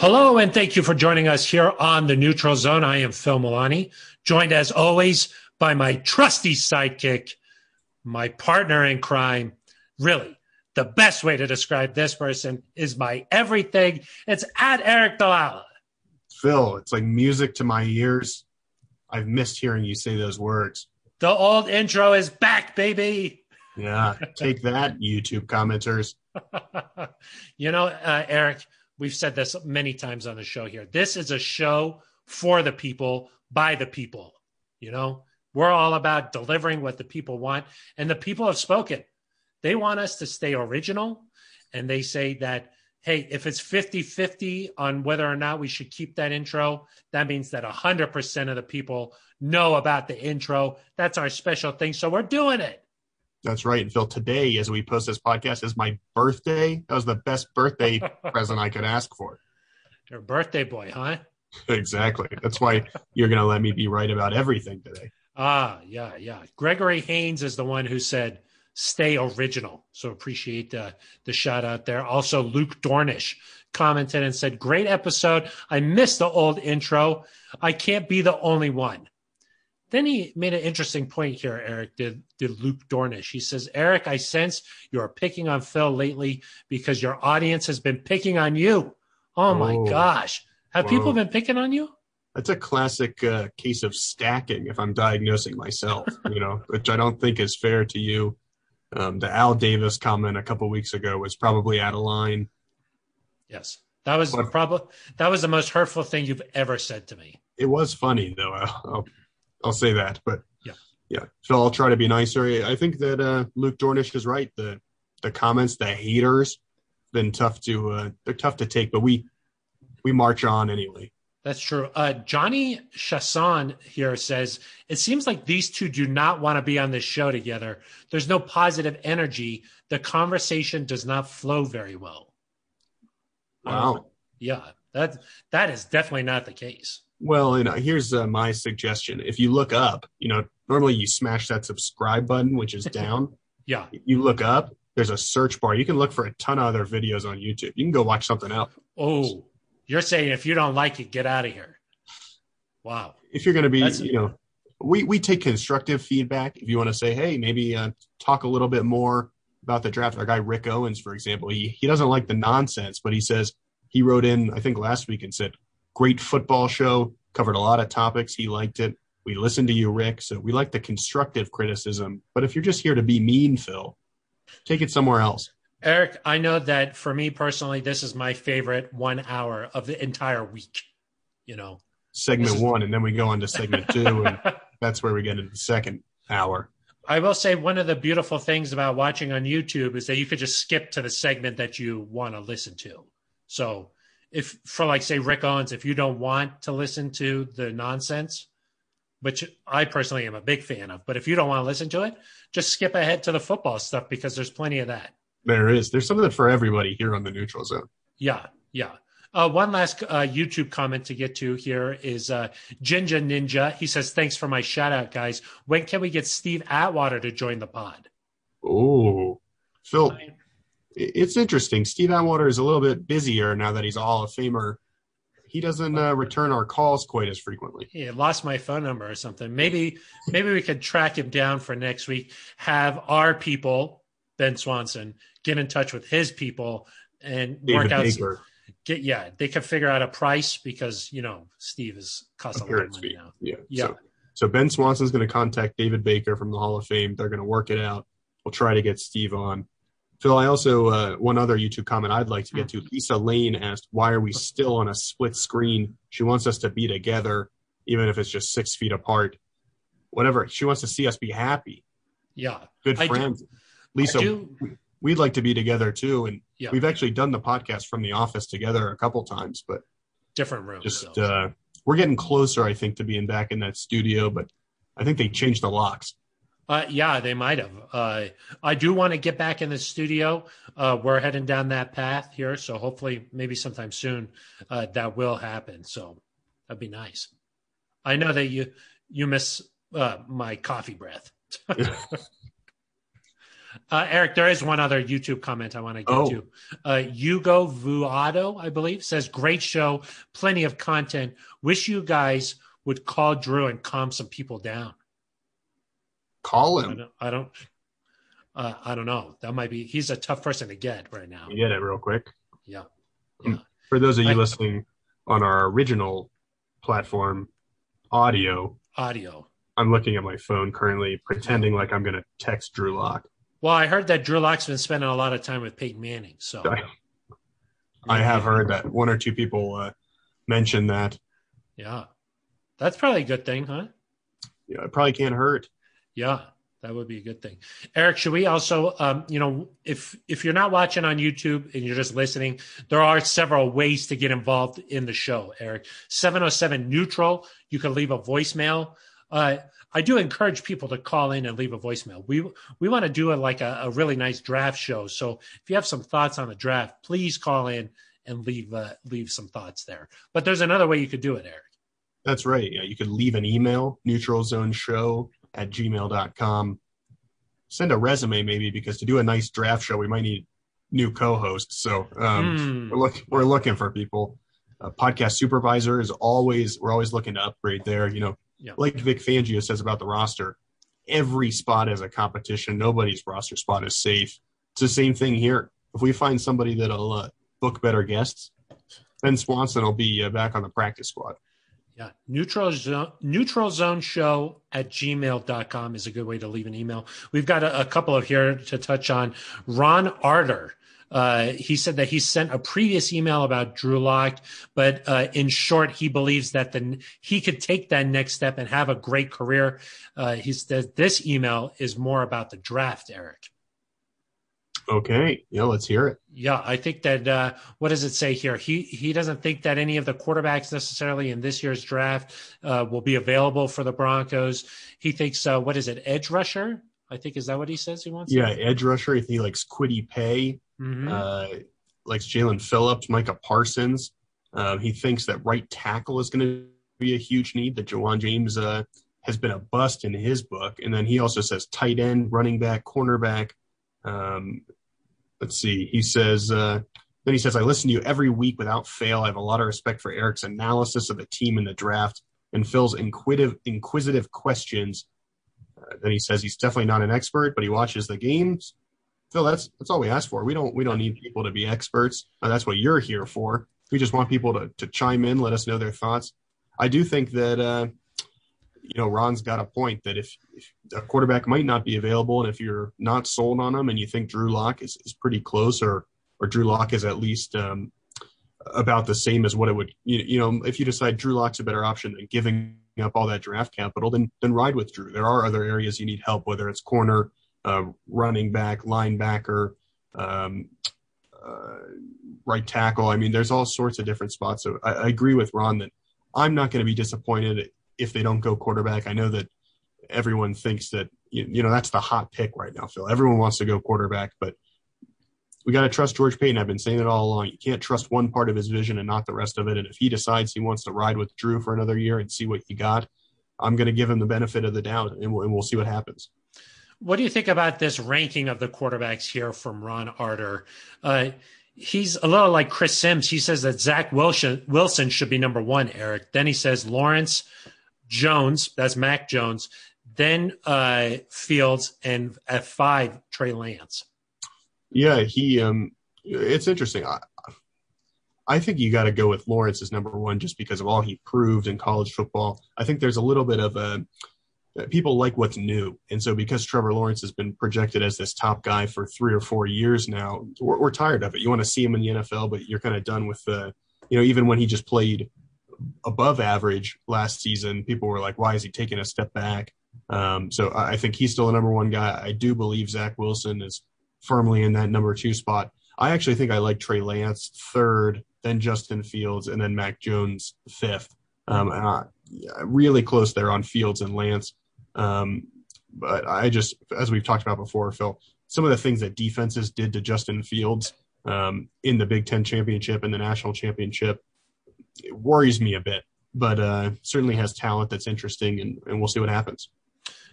Hello, and thank you for joining us here on the Neutral Zone. I am Phil Milani, joined as always by my trusty sidekick, my partner in crime. Really, the best way to describe this person is my everything. It's at Aric DiLalla. Phil, it's like music to my ears. I've missed hearing you say those words. The old intro is back, baby. Yeah, take that, YouTube commenters. you know, uh, Aric, we've said this many times on the show here. This is a show for the people, by the people. You know, we're all about delivering what the people want, and the people have spoken. They want us to stay original, and they say that, hey, if it's 50 50 on whether or not we should keep that intro, that means that 100% of the people know about the intro. That's our special thing. So we're doing it. That's right. And Phil, today, as we post this podcast, is my birthday. That was the best birthday present I could ask for. Your birthday boy, huh? Exactly. That's why you're going to let me be right about everything today. Ah, yeah, yeah. Gregory Haynes is the one who said, stay original. So appreciate the, the shout out there. Also, Luke Dornish commented and said, great episode. I missed the old intro. I can't be the only one. Then he made an interesting point here, Aric, did, did Luke Dornish. He says, Aric, I sense you are picking on Phil lately because your audience has been picking on you. Oh my oh, gosh. Have whoa. people been picking on you? That's a classic uh, case of stacking if I'm diagnosing myself, you know, which I don't think is fair to you. Um, the Al Davis comment a couple weeks ago was probably out of line. Yes. That was probably that was the most hurtful thing you've ever said to me. It was funny though. I'll, I'll say that. But yeah, yeah. So I'll try to be nicer. I think that uh, Luke Dornish is right. The the comments, the haters, been tough to uh, they're tough to take, but we we march on anyway. That's true. Uh, Johnny Chasson here says it seems like these two do not want to be on this show together. There's no positive energy. The conversation does not flow very well. Wow. Um, yeah, that that is definitely not the case. Well, you know, here's uh, my suggestion. If you look up, you know, normally you smash that subscribe button, which is down. yeah. You look up, there's a search bar. You can look for a ton of other videos on YouTube. You can go watch something else. Oh, you're saying if you don't like it, get out of here. Wow. If you're going to be, That's, you know, we, we take constructive feedback. If you want to say, hey, maybe uh, talk a little bit more about the draft. Our guy Rick Owens, for example, he, he doesn't like the nonsense, but he says he wrote in, I think last week and said, Great football show, covered a lot of topics. He liked it. We listened to you, Rick. So we like the constructive criticism. But if you're just here to be mean, Phil, take it somewhere else. Aric, I know that for me personally, this is my favorite one hour of the entire week. You know, segment is... one, and then we go on to segment two, and that's where we get into the second hour. I will say one of the beautiful things about watching on YouTube is that you could just skip to the segment that you want to listen to. So if for like say Rick Owens, if you don't want to listen to the nonsense, which I personally am a big fan of, but if you don't want to listen to it, just skip ahead to the football stuff because there's plenty of that. There is. There's something for everybody here on the neutral zone. Yeah, yeah. Uh, one last uh, YouTube comment to get to here is uh, Jinja Ninja. He says, "Thanks for my shout out, guys. When can we get Steve Atwater to join the pod?" Oh, Phil, it's interesting. Steve Atwater is a little bit busier now that he's a Hall of Famer. He doesn't uh, return our calls quite as frequently. He lost my phone number or something. Maybe maybe we could track him down for next week. Have our people, Ben Swanson, get in touch with his people and David work out. Baker. Get yeah, they could figure out a price because you know Steve is cost a lot of money now. Yeah, yeah. So, so Ben Swanson's going to contact David Baker from the Hall of Fame. They're going to work it out. We'll try to get Steve on. Phil, I also uh, one other YouTube comment I'd like to get to. Lisa Lane asked, "Why are we still on a split screen? She wants us to be together, even if it's just six feet apart. Whatever. She wants to see us be happy. Yeah, good friends. Lisa, we'd like to be together too, and yeah. we've actually done the podcast from the office together a couple times, but different rooms. Just so. uh, we're getting closer, I think, to being back in that studio, but I think they changed the locks. Uh, yeah, they might have. Uh, I do want to get back in the studio. Uh, we're heading down that path here, so hopefully, maybe sometime soon, uh, that will happen. So that'd be nice. I know that you you miss uh, my coffee breath. Uh, Aric, there is one other YouTube comment I want to get Oh. to. Uh, Hugo Vuado, I believe, says, Great show, plenty of content. Wish you guys would call Drew and calm some people down. Call I him. don't, I don't, uh, I don't know. That might be, he's a tough person to get right now. Get it real quick. Yeah. For those of you I- listening on our original platform, audio, Audio. I'm looking at my phone currently, pretending like I'm going to text Drew Lock. Well, I heard that Drew Lock's been spending a lot of time with Peyton Manning. So I, I have heard that one or two people uh, mention that. Yeah. That's probably a good thing, huh? Yeah, it probably can't hurt. Yeah, that would be a good thing. Aric, should we also, um, you know, if if you're not watching on YouTube and you're just listening, there are several ways to get involved in the show. Aric, seven zero seven neutral. You can leave a voicemail. Uh, I do encourage people to call in and leave a voicemail. We we want to do a, like a, a really nice draft show. So if you have some thoughts on the draft, please call in and leave uh, leave some thoughts there. But there's another way you could do it, Aric. That's right. Yeah, you could leave an email, neutralzoneshow at gmail.com. Send a resume maybe because to do a nice draft show, we might need new co-hosts. So um, Hmm. we're, look, we're looking for people. Uh, podcast supervisor is always, we're always looking to upgrade there. You know, Yeah. like Vic Fangio says about the roster, every spot is a competition. Nobody's roster spot is safe. It's the same thing here. If we find somebody that'll uh, book better guests, Ben Swanson will be uh, back on the practice squad. Yeah. Neutral zone, neutral zone show at gmail.com is a good way to leave an email. We've got a, a couple of here to touch on. Ron Arter. Uh, he said that he sent a previous email about Drew Lock, but uh, in short, he believes that the he could take that next step and have a great career. Uh, he said this email is more about the draft, Eric. Okay. Yeah, let's hear it. Yeah, I think that uh, what does it say here? He he doesn't think that any of the quarterbacks necessarily in this year's draft uh, will be available for the Broncos. He thinks uh, what is it, edge rusher? I think is that what he says he wants. Yeah, edge rusher. He likes Kwity Paye, Mhm. uh, likes Jalen Phillips, Micah Parsons. Uh, he thinks that right tackle is going to be a huge need. That Ja'Wuan James uh, has been a bust in his book, and then he also says tight end, running back, cornerback. Um, let's see. He says. Uh, then he says, "I listen to you every week without fail. I have a lot of respect for Aric's analysis of the team in the draft and Phil's inquisitive, inquisitive questions." Uh, then he says he's definitely not an expert, but he watches the games. Phil, that's that's all we ask for. We don't we don't need people to be experts. Uh, that's what you're here for. We just want people to to chime in, let us know their thoughts. I do think that uh, you know Ron's got a point that if, if a quarterback might not be available, and if you're not sold on him, and you think Drew Lock is, is pretty close, or or Drew Lock is at least um, about the same as what it would you, you know if you decide Drew Lock's a better option than giving up all that draft capital, then then ride with Drew. There are other areas you need help, whether it's corner, uh, running back, linebacker, um, uh, right tackle. I mean, there's all sorts of different spots. So I, I agree with Ron that I'm not going to be disappointed if they don't go quarterback. I know that everyone thinks that you, you know that's the hot pick right now, Phil. Everyone wants to go quarterback, but we got to trust George Paton. I've been saying it all along. You can't trust one part of his vision and not the rest of it. And if he decides he wants to ride with Drew for another year and see what he got, I'm going to give him the benefit of the doubt, and we'll, and we'll see what happens. What do you think about this ranking of the quarterbacks here from Ron Arter? Uh, he's a little like Chris Sims. He says that Zach Wilson should be number one, Aric. Then he says Lawrence Jones, that's Mac Jones. Then uh, Fields, and at five, Trey Lance. Yeah, he. Um, it's interesting. I, I think you got to go with Lawrence as number one just because of all he proved in college football. I think there's a little bit of a people like what's new, and so because Trevor Lawrence has been projected as this top guy for three or four years now, we're, we're tired of it. You want to see him in the NFL, but you're kind of done with the, you know, even when he just played above average last season, people were like, "Why is he taking a step back?" Um, so I I think he's still a number one guy. I do believe Zach Wilson is firmly in that number two spot. I actually think I like Trey Lance third, then Justin Fields, and then Mac Jones fifth. Um, really close there on Fields and Lance. Um, but I just, as we've talked about before, Phil, some of the things that defenses did to Justin Fields um, in the Big Ten championship and the national championship worries me a bit. But uh, certainly has talent that's interesting, and, and we'll see what happens.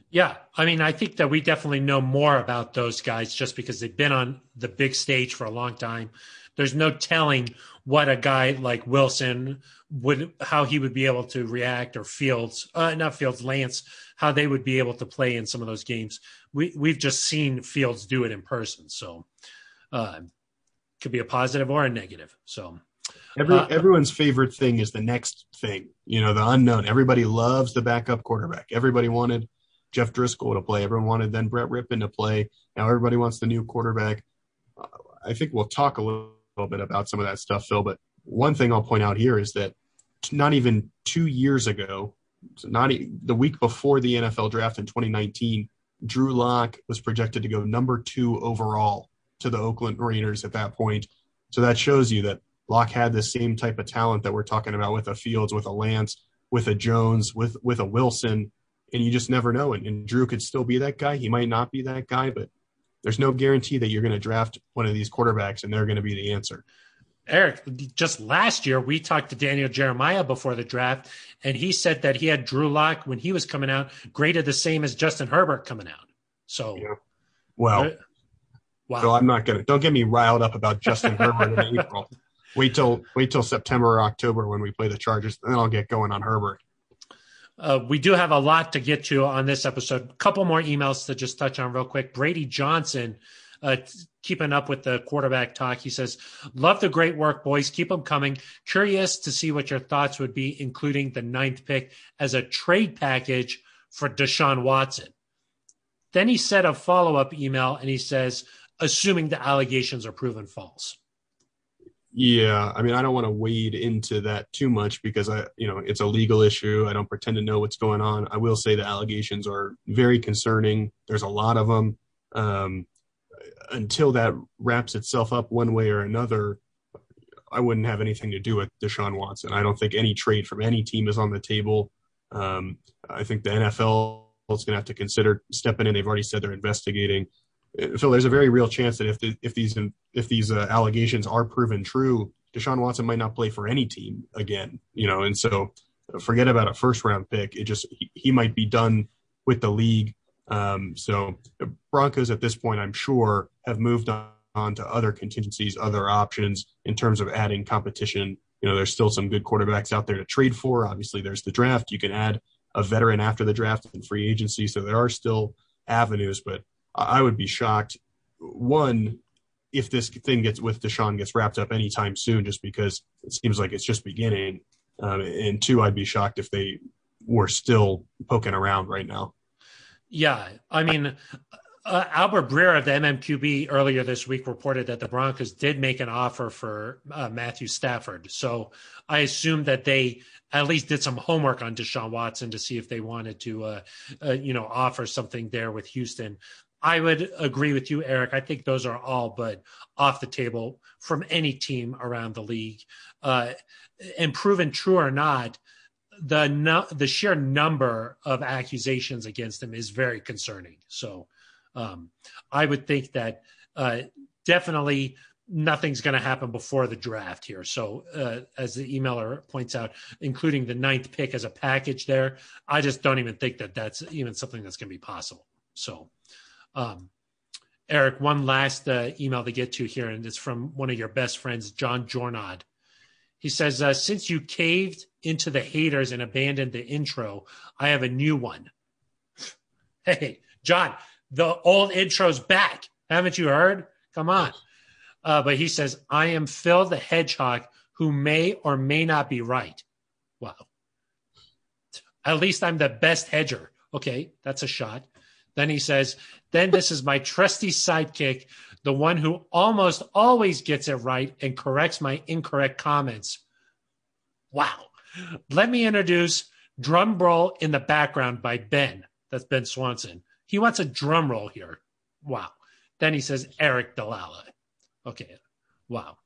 Yeah, I mean, I think that we definitely know more about those guys just because they've been on the big stage for a long time. There's no telling what a guy like Wilson would, how he would be able to react, or Fields, uh, not Fields, Lance, how they would be able to play in some of those games. We we've just seen Fields do it in person, so uh, could be a positive or a negative. So. Every, uh, everyone's favorite thing is the next thing, you know, the unknown. Everybody loves the backup quarterback. Everybody wanted Jeff Driskel to play. Everyone wanted then Brett Rypien to play. Now everybody wants the new quarterback. I think we'll talk a little, little bit about some of that stuff, Phil. But one thing I'll point out here is that not even two years ago, so not the week before the NFL draft in 2019, Drew Lock was projected to go number two overall to the Oakland Raiders at that point. So that shows you that Lock had the same type of talent that we're talking about with a Fields, with a Lance, with a Jones, with with a Wilson and you just never know. And, and, Drew could still be that guy. He might not be that guy, but there's no guarantee that you're going to draft one of these quarterbacks and they're going to be the answer. Aric, just last year we talked to Daniel Jeremiah before the draft, and he said that he had Drew Lock when he was coming out graded the same as Justin Herbert coming out. So, yeah. well, wow. So I'm not gonna don't get me riled up about Justin Herbert in April. Wait till wait till September or October when we play the Chargers, then I'll get going on Herbert. Uh, we do have a lot to get to on this episode. A couple more emails to just touch on real quick. Brady Johnson, uh, keeping up with the quarterback talk. He says, Love the great work, boys. Keep them coming. Curious to see what your thoughts would be, including the ninth pick as a trade package for Deshaun Watson. Then he sent a follow up email and he says, Assuming the allegations are proven false. Yeah, I mean, I don't want to wade into that too much because I, you know, it's a legal issue. I don't pretend to know what's going on. I will say the allegations are very concerning. There's a lot of them. Um, until that wraps itself up one way or another, I wouldn't have anything to do with Deshaun Watson. I don't think any trade from any team is on the table. Um, I think the NFL is going to have to consider stepping in. They've already said they're investigating. Phil, there's a very real chance that if the, if these if these uh, allegations are proven true, Deshaun Watson might not play for any team again. You know, and so forget about a first round pick. It just he, he might be done with the league. Um, so the Broncos at this point, I'm sure, have moved on to other contingencies, other options in terms of adding competition. You know, there's still some good quarterbacks out there to trade for. Obviously, there's the draft. You can add a veteran after the draft and free agency. So there are still avenues, but I would be shocked. One, if this thing gets with Deshaun gets wrapped up anytime soon, just because it seems like it's just beginning. Um, and two, I'd be shocked if they were still poking around right now. Yeah, I mean, uh, Albert Breer of the MMQB earlier this week reported that the Broncos did make an offer for uh, Matthew Stafford. So I assume that they at least did some homework on Deshaun Watson to see if they wanted to, uh, uh you know, offer something there with Houston. I would agree with you, Aric. I think those are all but off the table from any team around the league. Uh, and proven true or not, the no, the sheer number of accusations against him is very concerning. So um, I would think that uh, definitely nothing's going to happen before the draft here. So uh, as the emailer points out, including the ninth pick as a package there, I just don't even think that that's even something that's going to be possible. So. Um, Aric, one last uh, email to get to here, and it's from one of your best friends, John Jornad. He says, uh, Since you caved into the haters and abandoned the intro, I have a new one. Hey, John, the old intro's back. Haven't you heard? Come on. Uh, but he says, I am Phil the Hedgehog who may or may not be right. Wow. At least I'm the best hedger. Okay, that's a shot. Then he says, Then this is my trusty sidekick, the one who almost always gets it right and corrects my incorrect comments. Wow. Let me introduce Drum Roll in the Background by Ben. That's Ben Swanson. He wants a drum roll here. Wow. Then he says, Aric DiLalla. Okay. Wow.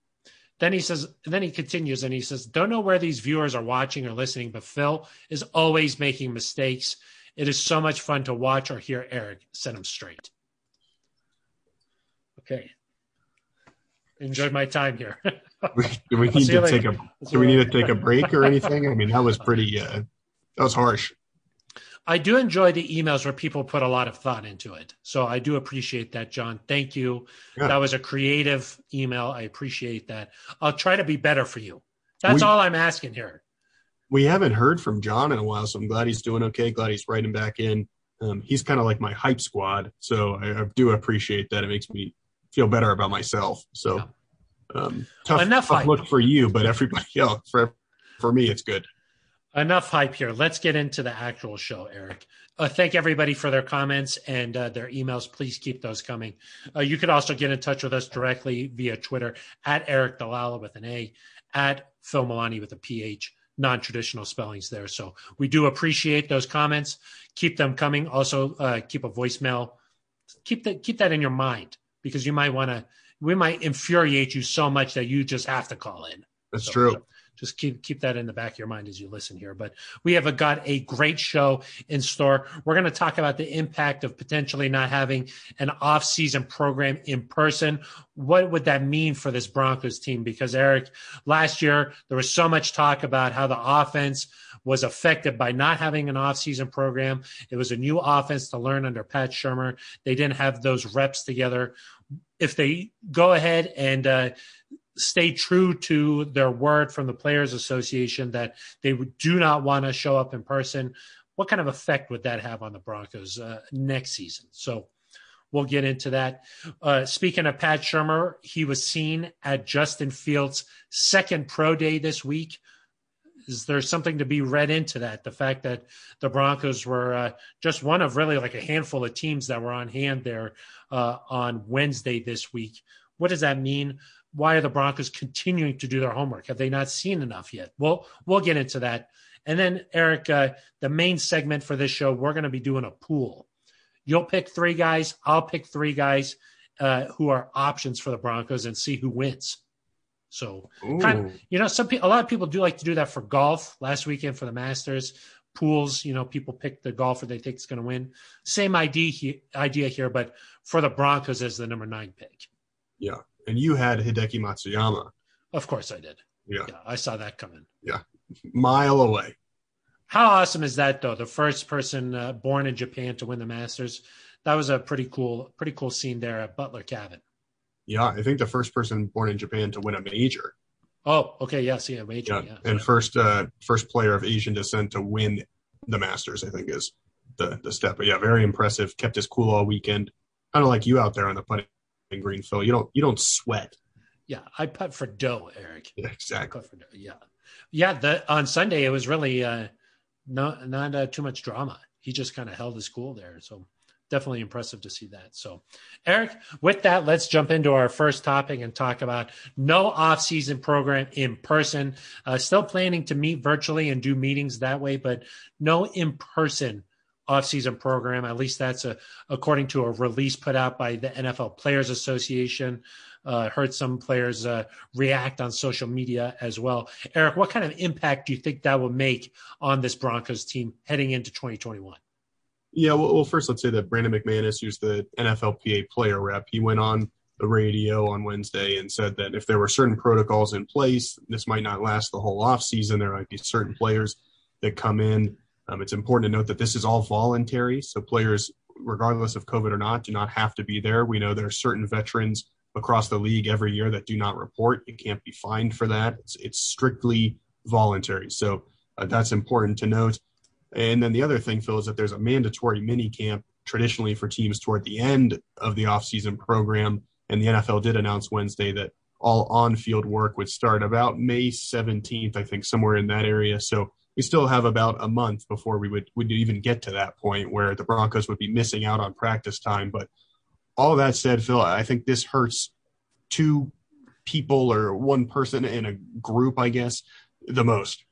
Then he says, then he continues and he says, Don't know where these viewers are watching or listening, but Phil is always making mistakes it is so much fun to watch or hear Aric set him straight. Okay. Enjoyed my time here. do we need to take a do we need to take a break or anything? I mean, that was pretty uh, that was harsh. I do enjoy the emails where people put a lot of thought into it. So I do appreciate that, John. Thank you. Yeah. That was a creative email. I appreciate that. I'll try to be better for you. That's we, all I'm asking here. We haven't heard from John in a while, so I'm glad he's doing okay. Glad he's writing back in. Um, he's kind of like my hype squad, so I, I, do appreciate that. It makes me feel better about myself. So um, tough, Enough tough look for you, but everybody else for for me, it's good. Enough hype here. Let's get into the actual show, Aric. Uh, thank everybody for their comments and uh, their emails. Please keep those coming. Uh, you could also get in touch with us directly via Twitter at Aric DiLalla with an A, at Phil Milani with a PH non-traditional spellings there. So we do appreciate those comments. Keep them coming. Also, uh, keep a voicemail. Keep that keep that in your mind because you might want to. We might infuriate you so much that you just have to call in. That's so, true just keep keep that in the back of your mind as you listen here. But we have a, got a great show in store. We're going to talk about the impact of potentially not having an off-season program in person. What would that mean for this Broncos team? Because Aric, last year there was so much talk about how the offense was affected by not having an off-season program. It was a new offense to learn under Pat Shurmur. They didn't have those reps together. If they go ahead and uh, stay true to their word from the Players Association that they do not want to show up in person, what kind of effect would that have on the Broncos uh, next season? So we'll get into that. Uh, speaking of Pat Shurmur, he was seen at Justin Fields' second pro day this week. Is there something to be read into that? The fact that the Broncos were uh, just one of really like a handful of teams that were on hand there uh, on Wednesday this week. What does that mean? Why are the Broncos continuing to do their homework? Have they not seen enough yet? Well, we'll get into that. And then, Aric, uh, the main segment for this show, we're going to be doing a pool. You'll pick three guys. I'll pick three guys uh, who are options for the Broncos and see who wins. So, kind of, you know, some a lot of people do like to do that for golf. Last weekend for the Masters, pools, you know, people pick the golfer they think is going to win. Same idea idea here, but for the Broncos as the number nine pick. Yeah and you had Hideki Matsuyama. Of course I did. Yeah. yeah. I saw that coming. Yeah. Mile away. How awesome is that though? The first person uh, born in Japan to win the Masters. That was a pretty cool, pretty cool scene there at Butler Cabin. Yeah, I think the first person born in Japan to win a major. Oh, okay, yes, yeah, major, yeah. yeah. And first, uh, first player of Asian descent to win the Masters, I think, is the the step. But yeah, very impressive. Kept his cool all weekend. Kind of like you out there on the putting green Phil. You don't you don't sweat. Yeah, I put for dough, Aric. Yeah, exactly. For dough. Yeah, yeah. The on Sunday it was really uh, not not uh, too much drama. He just kind of held his cool there. So definitely impressive to see that. So, Aric, with that, let's jump into our first topic and talk about no off-season program in person. Uh, still planning to meet virtually and do meetings that way, but no in-person offseason program. At least that's a, according to a release put out by the NFL Players Association. Uh, heard some players uh, react on social media as well. Aric, what kind of impact do you think that will make on this Broncos team heading into 2021? Yeah, well, well, first let's say that Brandon McManus, who's the NFLPA player rep, he went on the radio on Wednesday and said that if there were certain protocols in place, this might not last the whole offseason. There might be certain players that come in it's important to note that this is all voluntary, so players, regardless of COVID or not, do not have to be there. We know there are certain veterans across the league every year that do not report. You can't be fined for that. It's, it's strictly voluntary. So uh, that's important to note. And then the other thing, Phil, is that there's a mandatory mini camp traditionally for teams toward the end of the offseason program. And the NFL did announce Wednesday that all on field work would start about May 17th, I think, somewhere in that area. So we still have about a month before we would would even get to that point where the Broncos would be missing out on practice time. But all that said, Phil, I think this hurts two people or one person in a group, I guess, the most.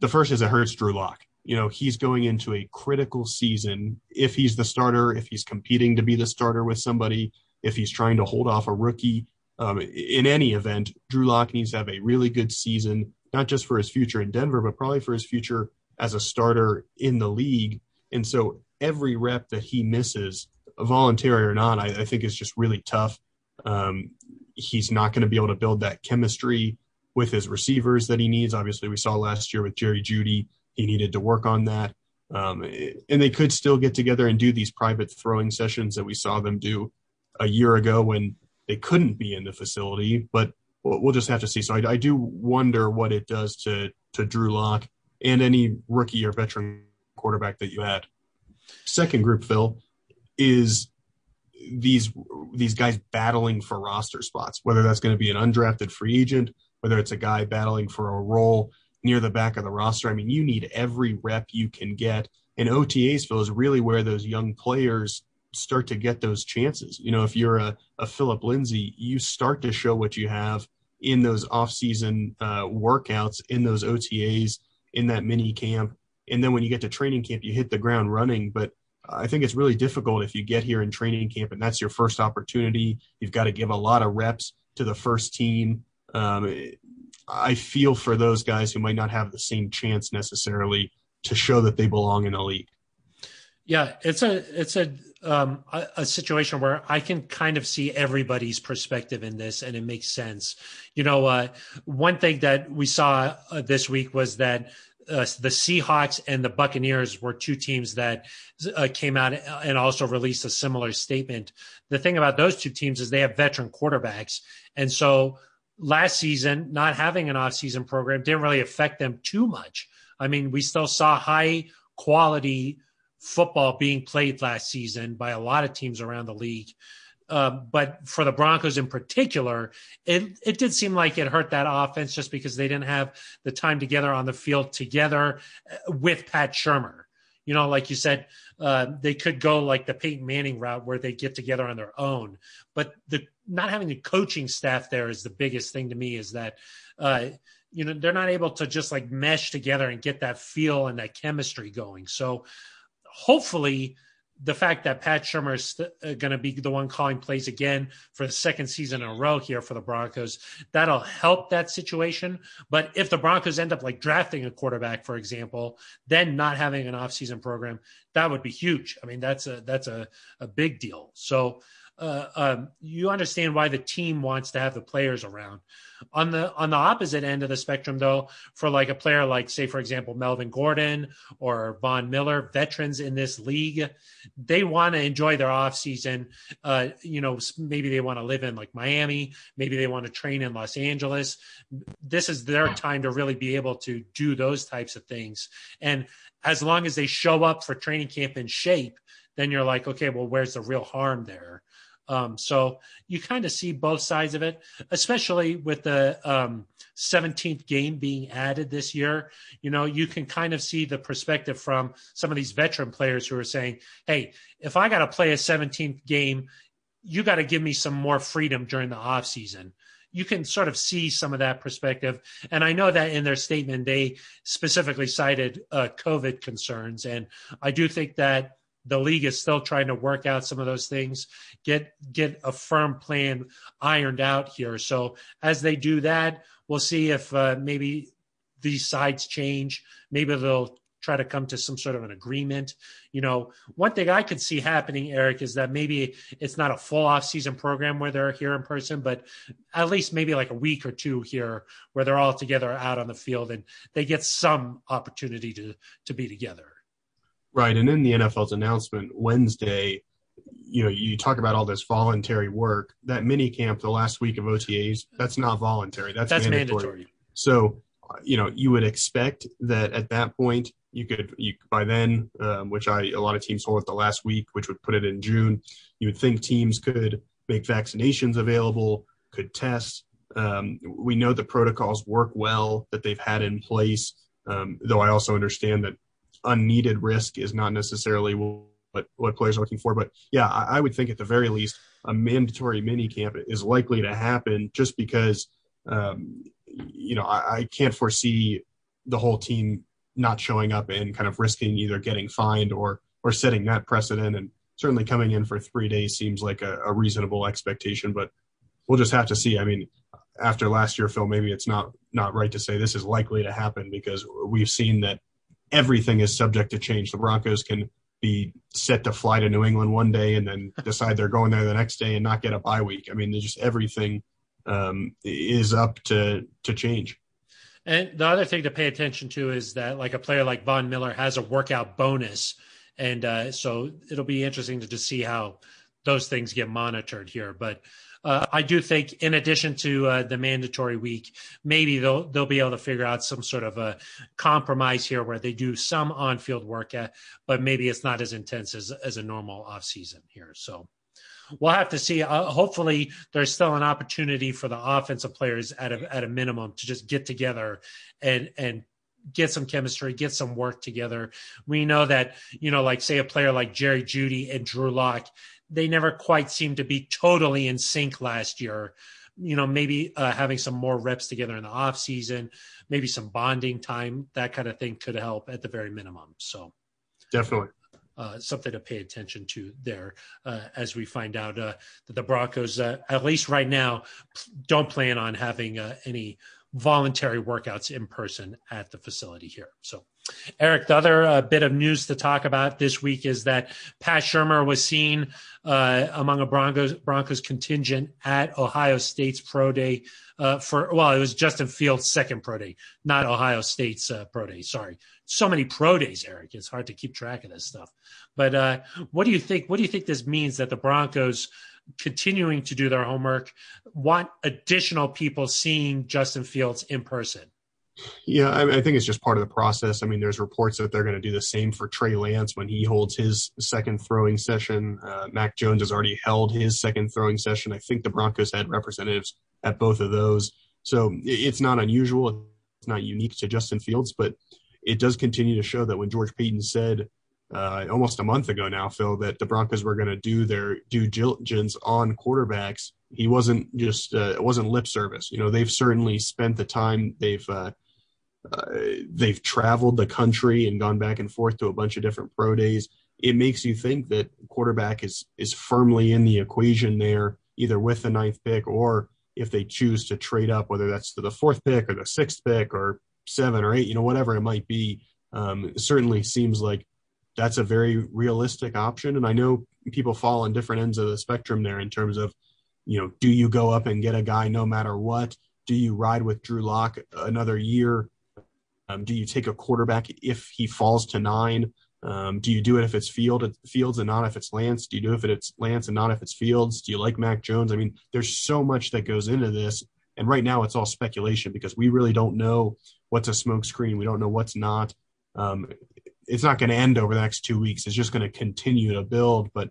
The first is it hurts Drew Lock. You know, he's going into a critical season. If he's the starter, if he's competing to be the starter with somebody, if he's trying to hold off a rookie, um, in any event, Drew Lock needs to have a really good season not just for his future in Denver, but probably for his future as a starter in the league. And so every rep that he misses, voluntary or not, I, I think is just really tough. Um, he's not going to be able to build that chemistry with his receivers that he needs. Obviously, we saw last year with Jerry Jeudy, he needed to work on that. Um, and they could still get together and do these private throwing sessions that we saw them do a year ago when they couldn't be in the facility. But we'll just have to see. So I, I do wonder what it does to to Drew Lock and any rookie or veteran quarterback that you had. Second group, Phil, is these these guys battling for roster spots, whether that's going to be an undrafted free agent, whether it's a guy battling for a role near the back of the roster. I mean, you need every rep you can get. And OTAs, Phil, is really where those young players start to get those chances. You know, if you're a, a Phillip Lindsay, you start to show what you have in those off-season uh, workouts, in those OTAs, in that mini camp. And then when you get to training camp, you hit the ground running. But I think it's really difficult if you get here in training camp and that's your first opportunity. You've got to give a lot of reps to the first team. Um, I feel for those guys who might not have the same chance necessarily to show that they belong in the league. Yeah, it's a it's a um, a, a, situation where I can kind of see everybody's perspective in this, and it makes sense. You know, uh, one thing that we saw uh, this week was that uh, the Seahawks and the Buccaneers were two teams that uh, came out and also released a similar statement. The thing about those two teams is they have veteran quarterbacks, and so last season not having an off-season program didn't really affect them too much. I mean, we still saw high quality football being played last season by a lot of teams around the league. Um, but for the Broncos in particular, it it did seem like it hurt that offense just because they didn't have the time together on the field together uh, with Pat Shurmur. You know, like you said, uh, they could go like the Peyton Manning route where they get together on their own. But the not having the coaching staff there is the biggest thing to me. Is that uh, you know they're not able to just like mesh together and get that feel and that chemistry going. So hopefully the fact that Pat Shurmur is st- uh, going to be the one calling plays again for the second season in a row here for the Broncos, that'll help that situation. But if the Broncos end up like drafting a quarterback, for example, then not having an offseason program, that would be huge. I mean, that's a that's a, a big deal. So uh, um, you understand why the team wants to have the players around. On the on the opposite end of the spectrum, though, for like a player like, say, for example, Melvin Gordon or Von Miller, veterans in this league, they want to enjoy their off season. Uh, you know, maybe they want to live in like Miami, maybe they want to train in Los Angeles. This is their time to really be able to do those types of things. And as long as they show up for training camp in shape, then you're like, okay, well, where's the real harm there? Um, so you kind of see both sides of it, especially with the um, 17th game being added this year. You know, you can kind of see the perspective from some of these veteran players who are saying, hey, if I got to play a 17th game, you got to give me some more freedom during the off season you can sort of see some of that perspective. And I know that in their statement, they specifically cited uh, COVID concerns. And I do think that the league is still trying to work out some of those things, get get a firm plan ironed out here. So as they do that, we'll see if uh, maybe these sides change. Maybe they'll try to come to some sort of an agreement. You know, one thing I could see happening, Aric, is that maybe it's not a full off season program where they're here in person, but at least maybe like a week or two here where they're all together out on the field and they get some opportunity to to be together. Right. And in the NFL's announcement Wednesday, you know, you talk about all this voluntary work. That mini camp, the last week of OTAs, that's not voluntary. That's, that's mandatory. mandatory. So, you know, you would expect that at that point, you could, you by then, um, which I a lot of teams hold at the last week, which would put it in June. You would think teams could make vaccinations available, could test. Um, we know the protocols work well that they've had in place. Um, though I also understand that unneeded risk is not necessarily what what players are looking for. But yeah, I, I would think at the very least a mandatory mini camp is likely to happen just because um, you know I, I can't foresee the whole team not showing up and kind of risking either getting fined or or setting that precedent and certainly coming in for three days seems like a, a, reasonable expectation but we'll just have to see i mean after last year phil maybe it's not not right to say this is likely to happen because we've seen that everything is subject to change. The Broncos can be set to fly to New England one day and then decide they're going there the next day and not get a bye week. I mean, just everything um, is up to to change. And the other thing to pay attention to is that, like a player like Von Miller has a workout bonus, and uh, so it'll be interesting to, to see how those things get monitored here. But uh, I do think, in addition to uh, the mandatory week, maybe they'll they'll be able to figure out some sort of a compromise here where they do some on field work, at, but maybe it's not as intense as as a normal off season here. So we'll have to see. Uh, hopefully, there's still an opportunity for the offensive players at a at a minimum to just get together and and get some chemistry, get some work together. We know that you know, like say a player like Jerry Jeudy and Drew Lock, they never quite seemed to be totally in sync last year. You know, maybe uh, having some more reps together in the off season, maybe some bonding time, that kind of thing could help at the very minimum. So, definitely uh, something to pay attention to there uh, as we find out uh, that the Broncos, uh, at least right now, don't plan on having uh, any voluntary workouts in person at the facility here. So, Aric, the other uh, bit of news to talk about this week is that Pat Shurmur was seen among a Broncos Broncos contingent at Ohio State's pro day for well, it was Justin Fields' second pro day, not Ohio State's pro day. Sorry, so many pro days, Aric. It's hard to keep track of this stuff. But uh, what do you think? What do you think this means that the Broncos continuing to do their homework want additional people seeing Justin Fields in person? Yeah, I, I, think it's just part of the process. I mean, there's reports that they're going to do the same for Trey Lance when he holds his second throwing session. Uh, Mac Jones has already held his second throwing session. I think the Broncos had representatives at both of those. So it's not unusual. It's not unique to Justin Fields, but it does continue to show that when George Paton said uh, almost a month ago now, Phil, that the Broncos were going to do their due diligence on quarterbacks, he wasn't just uh, it wasn't lip service. You know, they've certainly spent the time. They've uh, they've traveled the country and gone back and forth to a bunch of different pro days. It makes you think that quarterback is is firmly in the equation there, either with the ninth pick or if they choose to trade up, whether that's to the fourth pick or the sixth pick or seven or eight, you know, whatever it might be, um, it certainly seems like that's a very realistic option. And I know people fall on different ends of the spectrum there in terms of, you know, do you go up and get a guy no matter what? Do you ride with Drew Lock another year? Um, do you take a quarterback if he falls to nine? Um, do you do it if it's Field, Fields and not if it's Lance? Do you do it if it's Lance and not if it's Fields? Do you like Mac Jones? I mean, there's so much that goes into this, and right now it's all speculation because we really don't know what's a smokescreen. We don't know what's not. Um, it's not going to end over the next two weeks. It's just going to continue to build, but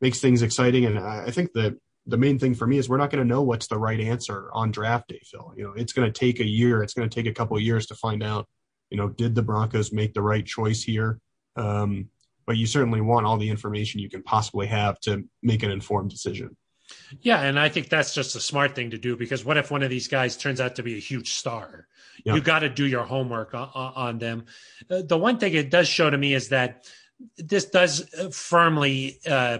makes things exciting. And I think that the main thing for me is we're not going to know what's the right answer on draft day, Phil. You know, it's going to take a year. It's going to take a couple of years to find out. You know, did the Broncos make the right choice here? Um, but you certainly want all the information you can possibly have to make an informed decision. Yeah, and I think that's just a smart thing to do because what if one of these guys turns out to be a huge star? Yeah. You got to do your homework on, on them. Uh, the one thing it does show to me is that this does firmly uh,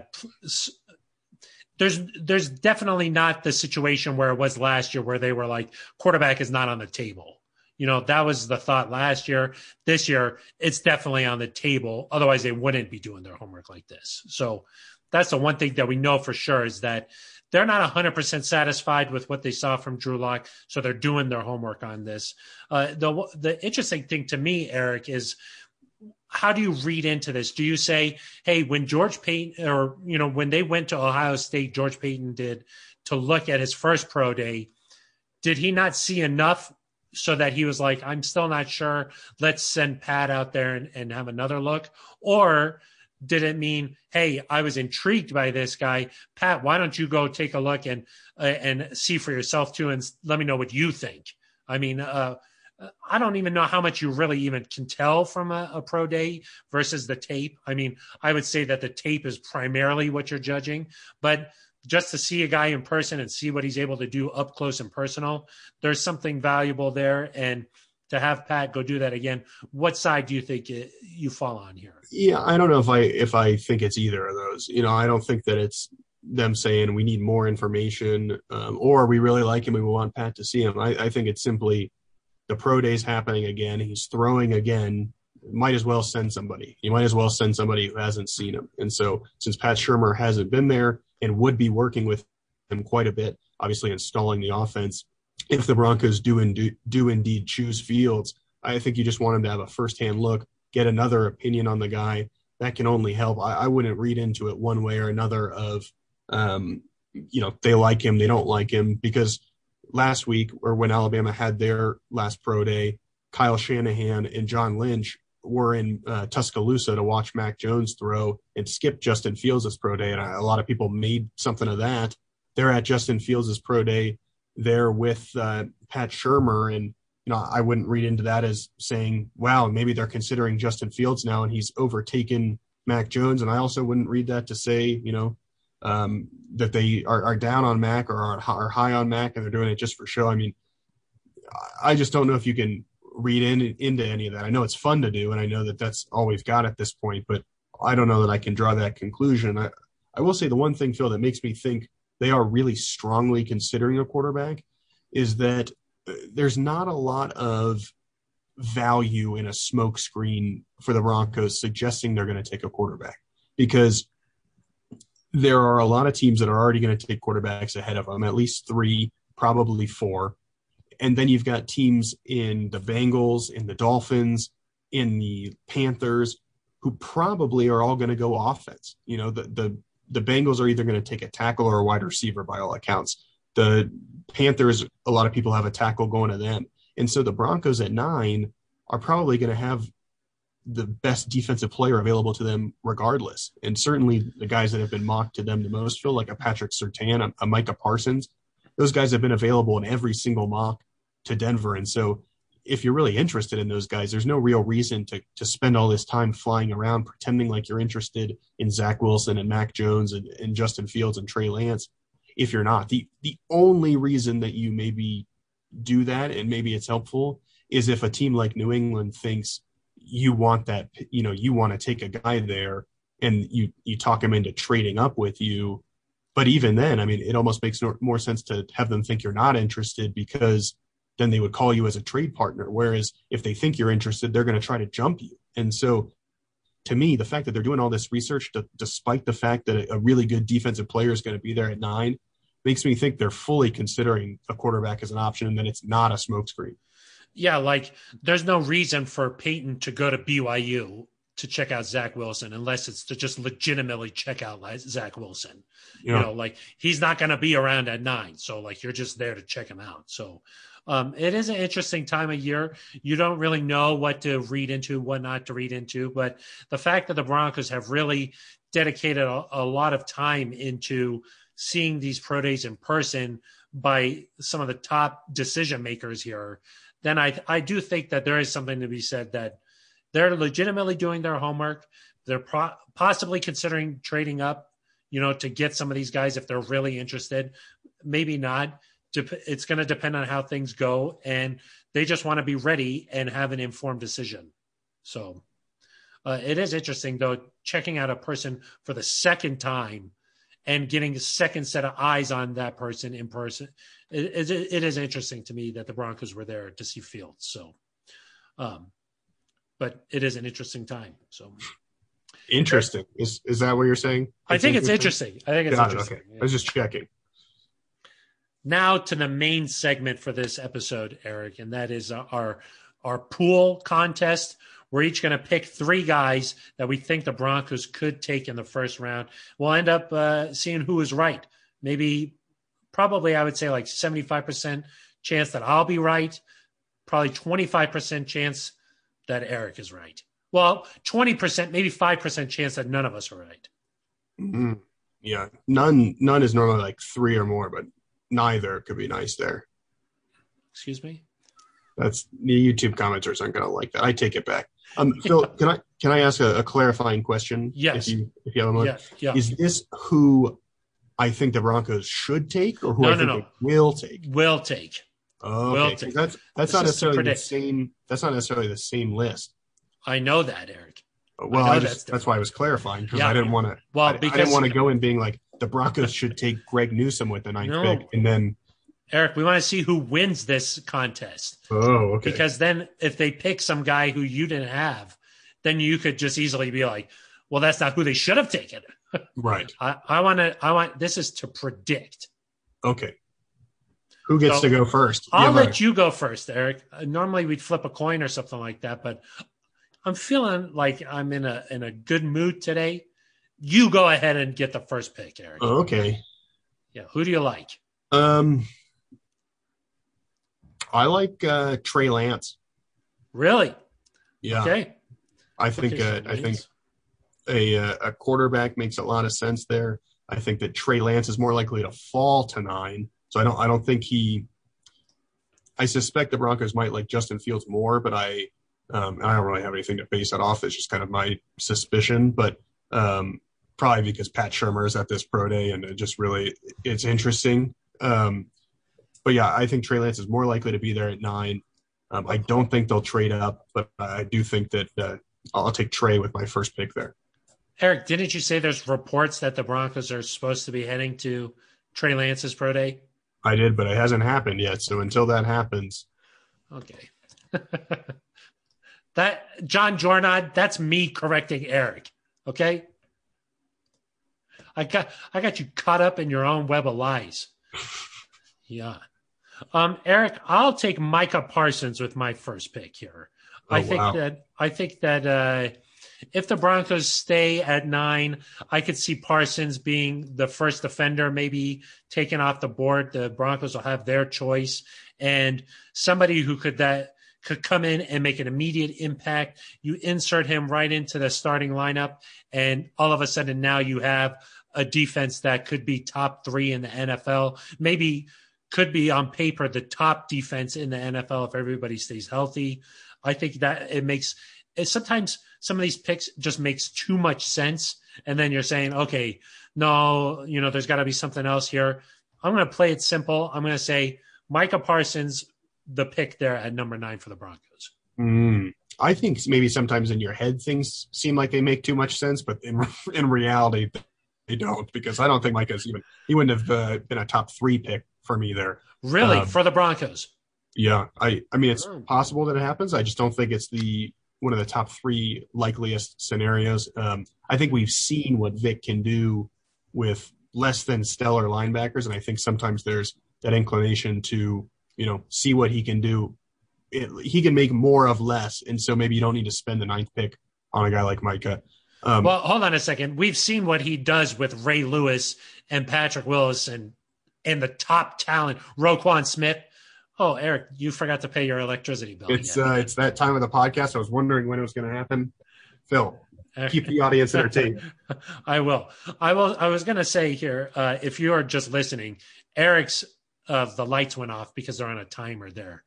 there's there's definitely not the situation where it was last year where they were like quarterback is not on the table. You know, that was the thought last year. This year, it's definitely on the table. Otherwise, they wouldn't be doing their homework like this. So that's the one thing that we know for sure is that they're not 100% satisfied with what they saw from Drew Lock, so they're doing their homework on this. Uh, the the interesting thing to me, Aric, is how do you read into this? Do you say, hey, when George Paton, or you know, when they went to Ohio State, George Paton did to look at his first pro day, did he not see enough so that he was like, I'm still not sure. Let's send Pat out there and, and have another look, or did it mean, hey, I was intrigued by this guy, Pat? Why don't you go take a look and uh, and see for yourself too, and let me know what you think. I mean, uh, I don't even know how much you really even can tell from a, a, pro day versus the tape. I mean, I would say that the tape is primarily what you're judging, but just to see a guy in person and see what he's able to do up close and personal, there's something valuable there. And to have Pat go do that again. What side do you think you fall on here? Yeah, I don't know if I if I think it's either of those. You know, I don't think that it's them saying we need more information um, or we really like him and we want Pat to see him. I, I think it's simply the pro days happening again. He's throwing again. Might as well send somebody. You might as well send somebody who hasn't seen him. And so, since Pat Shurmur hasn't been there and would be working with him quite a bit, obviously installing the offense, if the Broncos do, indeed, do indeed choose Fields, I think you just want him to have a firsthand look, get another opinion on the guy. That can only help. I, I wouldn't read into it one way or another of, um, you know, they like him, they don't like him, because last week or when Alabama had their last pro day, Kyle Shanahan and John Lynch were in uh, Tuscaloosa to watch Mac Jones throw and skip Justin Fields' pro day. And a lot of people made something of that. They're at Justin Fields' pro day there with uh, Pat Shurmur. And, you know, I wouldn't read into that as saying, wow, maybe they're considering Justin Fields now and he's overtaken Mac Jones. And I also wouldn't read that to say, you know, um, that they are, are, down on Mac or are, are high on Mac and they're doing it just for show. I mean, I just don't know if you can read in, into any of that. I know it's fun to do, and I know that that's all we've got at this point, but I don't know that I can draw that conclusion. I, I will say the one thing, Phil, that makes me think they are really strongly considering a quarterback is that uh, there's not a lot of value in a smokescreen for the Broncos suggesting they're going to take a quarterback because there are a lot of teams that are already going to take quarterbacks ahead of them, at least three, probably four and then you've got teams in the Bengals, in the Dolphins, in the Panthers, who probably are all going to go offense. You know, the the the Bengals are either going to take a tackle or a wide receiver by all accounts. The Panthers, a lot of people have a tackle going to them, and so the Broncos at nine are probably going to have the best defensive player available to them regardless. And certainly the guys that have been mocked to them the most, feel like a Patrick Surtain, a, a Micah Parsons, those guys have been available in every single mock to Denver. And so if you're really interested in those guys, there's no real reason to to spend all this time flying around pretending like you're interested in Zach Wilson and Mac Jones and, and Justin Fields and Trey Lance. If you're not, the the only reason that you maybe do that and maybe it's helpful is if a team like New England thinks you want that, you know, you want to take a guy there and you you talk him into trading up with you but even then, I mean, it almost makes more sense to have them think you're not interested because then they would call you as a trade partner. Whereas if they think you're interested, they're going to try to jump you. And so to me, the fact that they're doing all this research, to, despite the fact that a really good defensive player is going to be there at nine, makes me think they're fully considering a quarterback as an option and that it's not a smokescreen. Yeah, like there's no reason for Paton to go to BYU to check out Zach Wilson unless it's to just legitimately check out Zach Wilson. Yeah. You know, like he's not going to be around at nine. So like you're just there to check him out. So um, it is an interesting time of year. You don't really know what to read into, what not to read into. But the fact that the Broncos have really dedicated a, a lot of time into seeing these pro days in person by some of the top decision makers here, then I I do think that there is something to be said that they're legitimately doing their homework. They're pro- possibly considering trading up, you know, to get some of these guys if they're really interested. Maybe not. It's going to depend on how things go, and they just want to be ready and have an informed decision. So uh, it is interesting, though, checking out a person for the second time and getting a second set of eyes on that person in person. It, it, it is interesting to me that the Broncos were there to see Fields. So, um, but it is an interesting time. So interesting is is that what you're saying? I think it's interesting. I think it's Got interesting. It, okay. Yeah. I was just checking. Now to the main segment for this episode, Aric, and that is our our pool contest. We're each going to pick three guys that we think the Broncos could take in the first round. We'll end up uh, seeing who is right. Maybe, probably, I would say like 75% chance that I'll be right, probably 25% chance that Aric is right. Well, 20%, maybe 5% chance that none of us are right. Mm-hmm. Yeah. None none is normally like 3 or more, but neither could be nice there. Excuse me? That's the YouTube commenters aren't going to like that. I take it back. Um, Phil, can I can I ask a, a, clarifying question? Yes. If you if you have a moment. Yeah, yeah. Is this who I think the Broncos should take, or who no, I no, think no. they will take? Will take. Oh, okay. That's that's not necessarily the same. That's not necessarily the same list. I know that, Aric. Well, I, I just, that's, that's, why I was clarifying because yeah. I didn't want to. Well, I, because I didn't want to go in being like the Broncos should take Greg Newsome with the ninth no. pick, and then Aric, we want to see who wins this contest. Oh, okay. Because then, if they pick some guy who you didn't have, then you could just easily be like, "Well, that's not who they should have taken." Right. I, I want to. I want. This is to predict. Okay. Who gets So, to go first? I'll have let you go first, Aric. Uh, normally we'd flip a coin or something like that, but I'm feeling like I'm in a in a good mood today. You go ahead and get the first pick, Aric. oh, okay. Yeah, who do you like? Um, I like uh, Trey Lance. Really? Yeah, Okay. I think uh, I think a uh, a quarterback makes a lot of sense there. I think that Trey Lance is more likely to fall to nine. So I don't I don't think he. I suspect the Broncos might like Justin Fields more, but I um, I don't really have anything to base that off. It's just kind of my suspicion, but um, probably because Pat Shurmur is at this pro day and it just really it's interesting. Um, but yeah, I think Trey Lance is more likely to be there at nine. Um, I don't think they'll trade up, but I do think that uh, I'll take Trey with my first pick there. Aric, didn't you say there's reports that the Broncos are supposed to be heading to Trey Lance's pro day? I did, but it hasn't happened yet. So until that happens, Okay. that John Jornad, that's me correcting Aric. Okay. I got I got you caught up in your own web of lies. Yeah. Um, Aric, I'll take Micah Parsons with my first pick here. I Oh, think wow. that I think that uh, if the Broncos stay at nine, I could see Parsons being the first defender, maybe taken off the board. The Broncos will have their choice, and somebody who could that could come in and make an immediate impact. You insert him right into the starting lineup, and all of a sudden now you have a defense that could be top three in the NFL. Maybe could be on paper the top defense in the NFL if everybody stays healthy. I think that it makes it sometimes some of these picks just makes too much sense. And then you're saying, okay, no, you know, there's got to be something else here. I'm going to play it simple. I'm going to say Micah Parsons, the pick there at number nine for the Broncos. Mm. I think maybe sometimes in your head things seem like they make too much sense, but in in reality they don't because I don't think Micah's even he wouldn't have uh, been a top three pick for me there. Really, Um, for the Broncos. Yeah, I I mean it's Oh. possible that it happens. I just don't think it's the one of the top three likeliest scenarios. Um, I think we've seen what Vic can do with less than stellar linebackers, and I think sometimes there's that inclination to you know see what he can do. It, he can make more of less, and so maybe you don't need to spend the ninth pick on a guy like Micah. Um, Well, hold on a second. We've seen what he does with Ray Lewis and Patrick Willis and and the top talent, Roquan Smith. Oh, Aric, you forgot to pay your electricity bill. it's uh, it's that time of the podcast. I was wondering when it was going to happen. Phil, keep the audience entertained. I will. I will. I was going to say here, uh, if you are just listening, Aric's uh, the lights went off because they're on a timer there.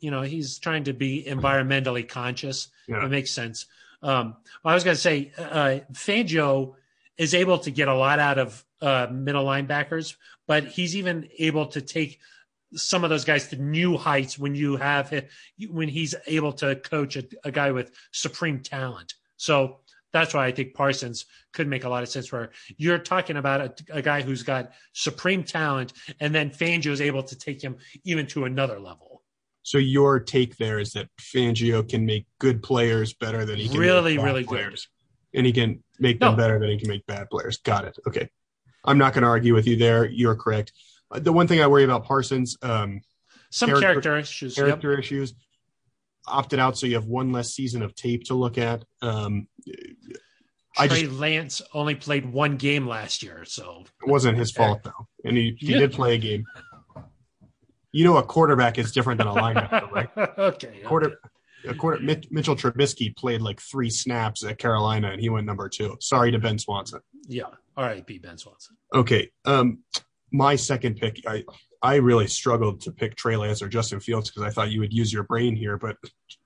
You know, he's trying to be environmentally conscious. Yeah. It makes sense. Um, I was going to say, uh, Fangio is able to get a lot out of uh, middle linebackers, but he's even able to take some of those guys to new heights when you have hi- when he's able to coach a, a guy with supreme talent. So that's why I think Parsons could make a lot of sense. Where you're talking about a, a guy who's got supreme talent, and then Fangio is able to take him even to another level. So your take there is that Fangio can make good players better than he can Really, make bad really good. players, and he can make them No. better than he can make bad players. Got it. Okay, I'm not going to argue with you there. You're correct. Uh, The one thing I worry about Parsons, um, Some Character- character, issues. Yep. character issues, opted out, so you have one less season of tape to look at. Um, I Trey just Lance only played one game last year, so it wasn't his fault though, and he, he Yeah. did play a game. You know, a quarterback is different than a linebacker, right? okay. quarter, a quarter Mitch, Mitchell Trubisky played like three snaps at Carolina and he went number two. Sorry to Ben Swanson. Yeah. All right, B. Ben Swanson. Okay. Um, my second pick, I, I really struggled to pick Trey Lance or Justin Fields because I thought you would use your brain here, but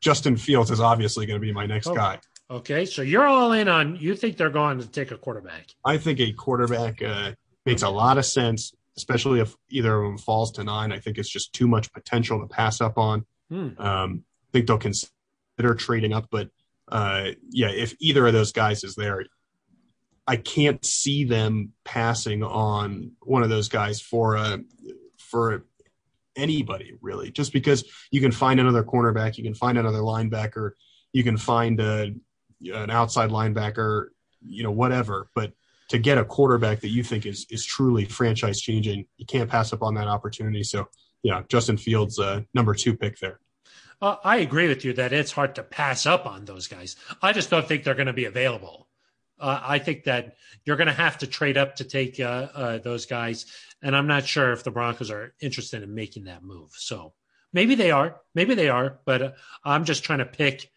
Justin Fields is obviously going to be my next Oh. guy. Okay, so you're all in on. You think they're going to take a quarterback? I think a quarterback uh, makes a lot of sense, especially if either of them falls to nine. I think it's just too much potential to pass up on. Hmm. Um, think they'll consider trading up, but uh, yeah, if either of those guys is there, I can't see them passing on one of those guys for a for anybody really. Just because you can find another cornerback, you can find another linebacker, you can find a, an outside linebacker, you know, whatever. But to get a quarterback that you think is is truly franchise changing, you can't pass up on that opportunity. So yeah, Justin Fields, uh, number two pick there. Uh, I agree with you that it's hard to pass up on those guys. I just don't think they're going to be available. Uh, I think that you're going to have to trade up to take uh, uh, those guys, and I'm not sure if the Broncos are interested in making that move. So maybe they are, maybe they are, but uh, I'm just trying to pick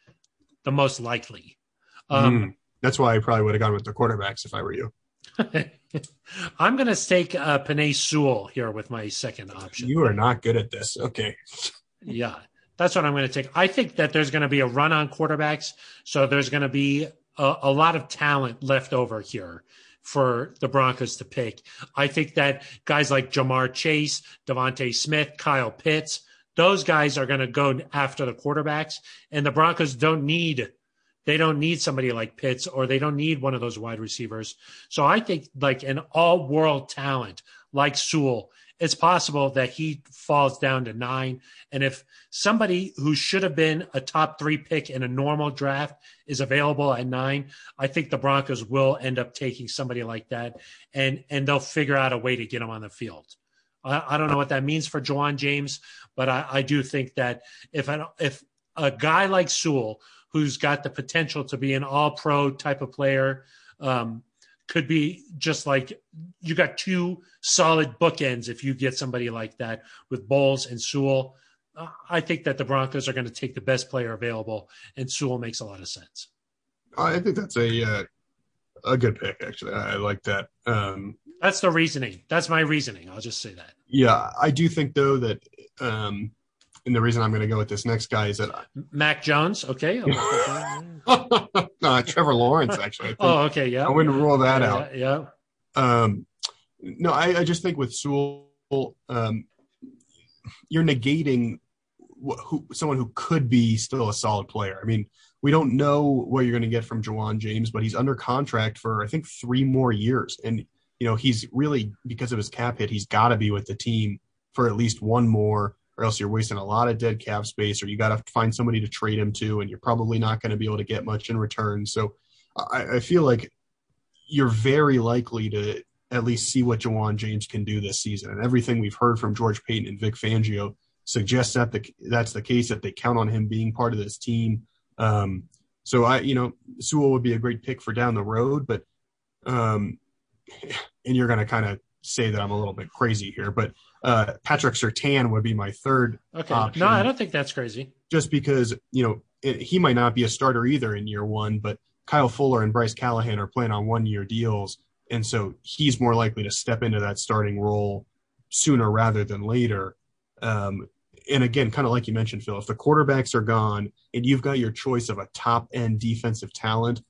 the most likely. Um, mm, that's why I probably would have gone with the quarterbacks if I were you. I'm going to take uh, Penei Sewell here with my second option. You are not good at this. Okay. yeah, that's what I'm going to take. I think that there's going to be a run on quarterbacks, so there's going to be a, a lot of talent left over here for the Broncos to pick. I think that guys like Ja'Marr Chase, DeVonta Smith, Kyle Pitts, those guys are going to go after the quarterbacks, and the Broncos don't need they don't need somebody like Pitts or they don't need one of those wide receivers. So I think like an all world talent like Sewell, it's possible that he falls down to nine. And if somebody who should have been a top three pick in a normal draft is available at nine, I think the Broncos will end up taking somebody like that and, and they'll figure out a way to get him on the field. I, I don't know what that means for Ja'Wuan James, but I, I do think that if an, if a guy like Sewell, who's got the potential to be an all pro type of player. Um, could be just like you got two solid bookends if you get somebody like that with Bolles and Sewell. Uh, I think that the Broncos are going to take the best player available, and Sewell makes a lot of sense. I think that's a uh, a good pick. Actually, I, I like that. Um, that's the reasoning. That's my reasoning. I'll just say that. Yeah, I do think though that um, and the reason I'm going to go with this next guy is that Mac Jones. Okay. no, Trevor Lawrence. Actually. oh, okay. Yeah. I wouldn't rule that yeah, out. Yeah. Um, no, I, I, just think with Sewell, um, you're negating who, someone who could be still a solid player. I mean, we don't know what you're going to get from Ja'Wuan James, but he's under contract for I think three more years, and you know he's really because of his cap hit, he's got to be with the team for at least one more or else you're wasting a lot of dead cap space, or you got to find somebody to trade him to, and you're probably not going to be able to get much in return. So I, I, feel like you're very likely to at least see what Ja'Wuan James can do this season. And everything we've heard from George Paton and Vic Fangio suggests that the, that's the case, that they count on him being part of this team. Um, so I, you know, Sewell would be a great pick for down the road, but, um, and you're going to kind of say that I'm a little bit crazy here, but uh, Patrick Surtain would be my third. Okay. Option, no, I don't think that's crazy. Just because you know it, he might not be a starter either in year one, but Kyle Fuller and Bryce Callahan are playing on one year deals, and so he's more likely to step into that starting role sooner rather than later. Um, and again, kind of like you mentioned, Phil, if the quarterbacks are gone and you've got your choice of a top end defensive talent,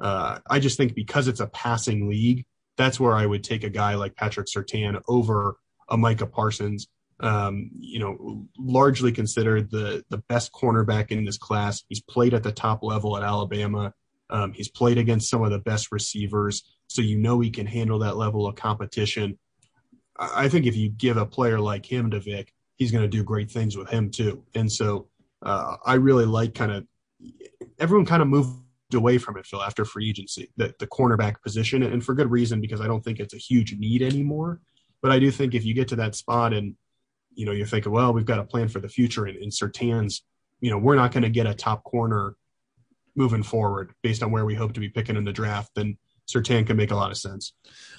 uh, I just think because it's a passing league, that's where I would take a guy like Patrick Surtain over a Micah Parsons. Um, you know, largely considered the the best cornerback in this class. He's played at the top level at Alabama. Um, he's played against some of the best receivers, so you know he can handle that level of competition. I think if you give a player like him to Vic, he's going to do great things with him too. And so uh, I really like kind of everyone kind of moved away from it, Phil, after free agency, the, the cornerback position, and for good reason because I don't think it's a huge need anymore. But I do think if you get to that spot and you know you're thinking, well, we've got a plan for the future, and, and Surtain's, you know, we're not going to get a top corner moving forward based on where we hope to be picking in the draft, then Surtain can make a lot of sense.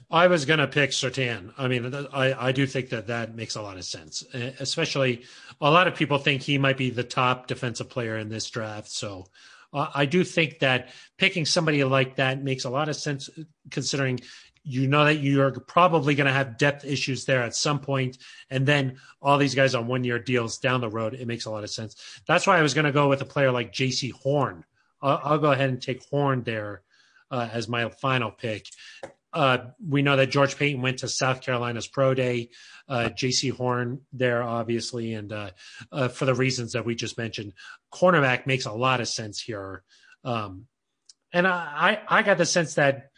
I was going to pick Surtain. I mean, I, I do think that that makes a lot of sense, especially a lot of people think he might be the top defensive player in this draft. So uh, I do think that picking somebody like that makes a lot of sense considering you know that you're probably going to have depth issues there at some point, and then all these guys on one year deals down the road. It makes a lot of sense. That's why I was going to go with a player like Jaycee Horn. I'll, I'll go ahead and take Horn there uh, as my final pick. Uh, we know that George Paton went to South Carolina's pro day. Uh, Jaycee Horn there, obviously, and uh, uh, for the reasons that we just mentioned, cornerback makes a lot of sense here. Um, and I, I got the sense that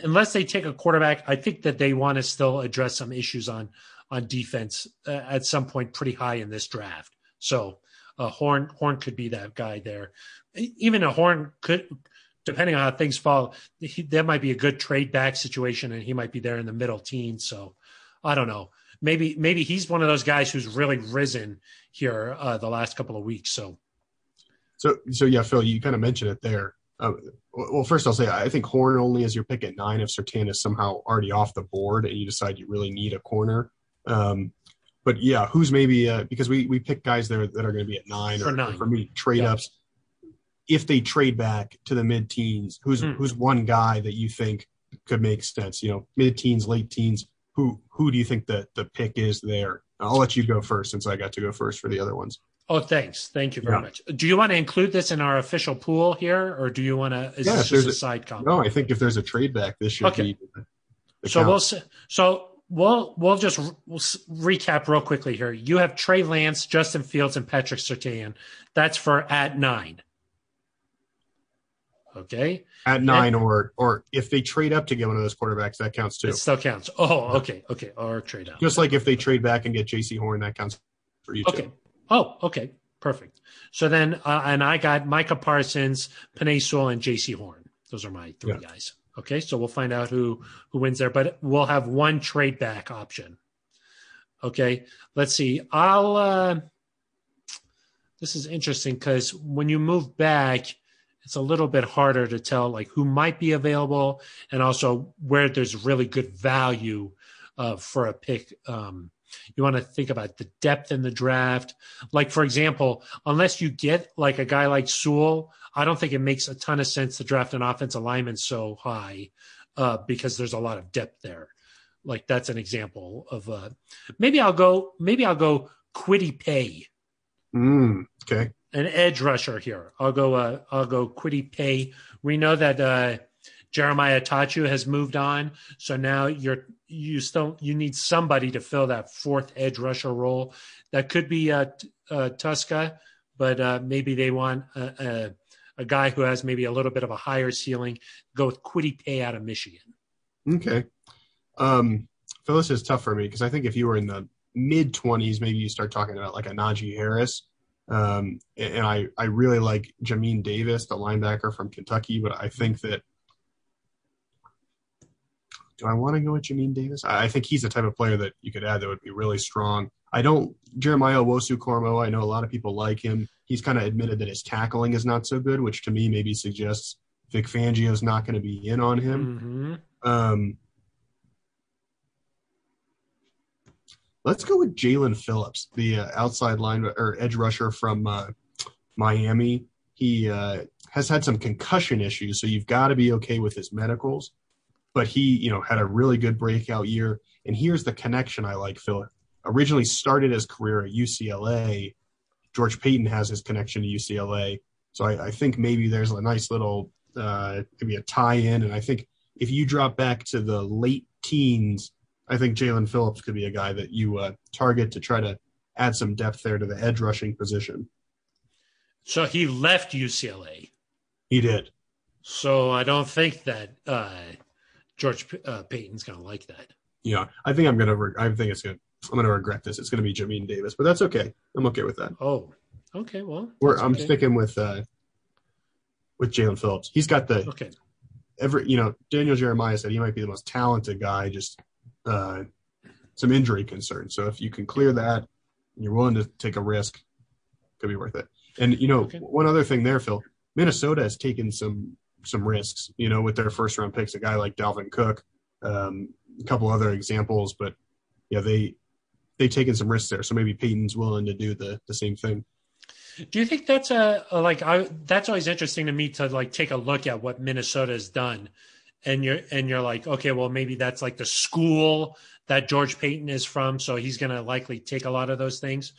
unless they take a quarterback, I think that they want to still address some issues on on defense uh, at some point pretty high in this draft. So uh, Horn Horn could be that guy there. Even a Horn could, depending on how things fall, that might be a good trade back situation, and he might be there in the middle teens. So I don't know. maybe maybe he's one of those guys who's really risen here uh, the last couple of weeks. So, so so yeah, Phil, you kind of mentioned it there. Uh, well, first I'll say I think Horn only is your pick at nine if Surtain is somehow already off the board and you decide you really need a corner. Um, but yeah, who's maybe uh, because we we pick guys there that are going to be at nine for or, nine. or for me trade yeah. ups. If they trade back to the mid teens, who's mm. who's one guy that you think could make sense? You know, mid teens, late teens. Who who do you think that the pick is there? I'll let you go first since I got to go first for the other ones. Oh, thanks. Thank you very yeah. much. Do you want to include this in our official pool here, or do you want to? Is yeah, this just a, a side comment? No, I think if there's a trade back, this should okay. be. so we'll so we'll we'll just we'll recap real quickly here. You have Trey Lance, Justin Fields, and Patrick Surtain. That's for at nine. Okay. At nine, and, or or if they trade up to get one of those quarterbacks, that counts too. It still counts. Oh, okay, okay. Or trade up. Just like if they trade back and get Jaycee Horn, that counts for you okay. too. Oh, okay, perfect. So then, uh, and I got Micah Parsons, Penei Sewell, and Jaycee Horn. Those are my three yeah. guys. Okay, so we'll find out who who wins there, but we'll have one trade back option. Okay, let's see. I'll. Uh, this is interesting because when you move back, it's a little bit harder to tell like who might be available and also where there's really good value uh, for a pick. Um, you want to think about the depth in the draft. Like, for example, unless you get like a guy like Sewell, I don't think it makes a ton of sense to draft an offensive lineman so high uh, because there's a lot of depth there. Like that's an example of uh, maybe I'll go maybe I'll go Kwity Paye. Mm, okay. An edge rusher here. I'll go uh, I'll go Kwity Paye. We know that uh, Jeremiah Attaochu has moved on, so now you're you still you need somebody to fill that fourth edge rusher role. That could be uh, uh Tuszka, but uh, maybe they want a, a, a, guy who has maybe a little bit of a higher ceiling. Go with Kwity Paye out of Michigan. Okay, um, Phyllis is tough for me because I think if you were in the mid twenties, maybe you start talking about like a Najee Harris. Um, and I, I really like Jamin Davis, the linebacker from Kentucky, but I think that do I want to go with Jamin Davis? I think he's the type of player that you could add that would be really strong. I don't Jeremiah Owusu-Koramoah. I know a lot of people like him. He's kind of admitted that his tackling is not so good, which to me maybe suggests Vic Fangio's not going to be in on him. Mm-hmm. Um, let's go with Jaelan Phillips, the uh, outside line or edge rusher from uh, Miami. He uh, has had some concussion issues, so you've got to be okay with his medicals but he, you know, had a really good breakout year. And here's the connection I like, Phil. Originally started his career at UCLA. George Paton has his connection to UCLA. So I, I think maybe there's a nice little, uh, maybe a tie in. And I think if you drop back to the late teens, I think Jaelan Phillips could be a guy that you uh, target to try to add some depth there to the edge rushing position. So he left UCLA. He did. So I don't think that uh, George uh, Paton's going to like that. Yeah, I think I'm going to. Re- I think it's going. I'm going to regret this. It's going to be Jamin Davis, but that's okay. I'm okay with that. Oh, okay. Well, I'm okay. sticking with uh, with Jaelan Phillips. He's got the okay. Every you know, Daniel Jeremiah said he might be the most talented guy. Just uh, some injury concerns. So if you can clear that, and you're willing to take a risk, could be worth it. And you know, okay. one other thing there, Phil. Minnesota has taken some some risks, you know, with their first round picks, a guy like Dalvin Cook, um, a couple other examples, but yeah, they they've taken some risks there. So maybe Paton's willing to do the the same thing. Do you think that's a, a like I that's always interesting to me to like take a look at what Minnesota has done, and you're and you're like, okay, well maybe that's like the school that George Paton is from, so he's to likely take a lot of those things.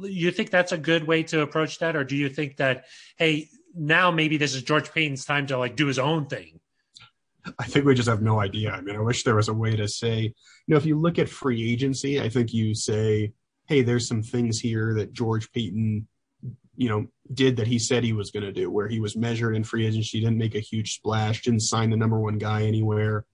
You think that's a good way to approach that, or do you think that hey, now maybe this is George Paton's time to like do his own thing. I think we just have no idea. I mean, I wish there was a way to say, you know, if you look at free agency, I think you say, hey, there's some things here that George Paton, you know, did that he said he was going to do, where he was measured in free agency, didn't make a huge splash, didn't sign the number one guy anywhere.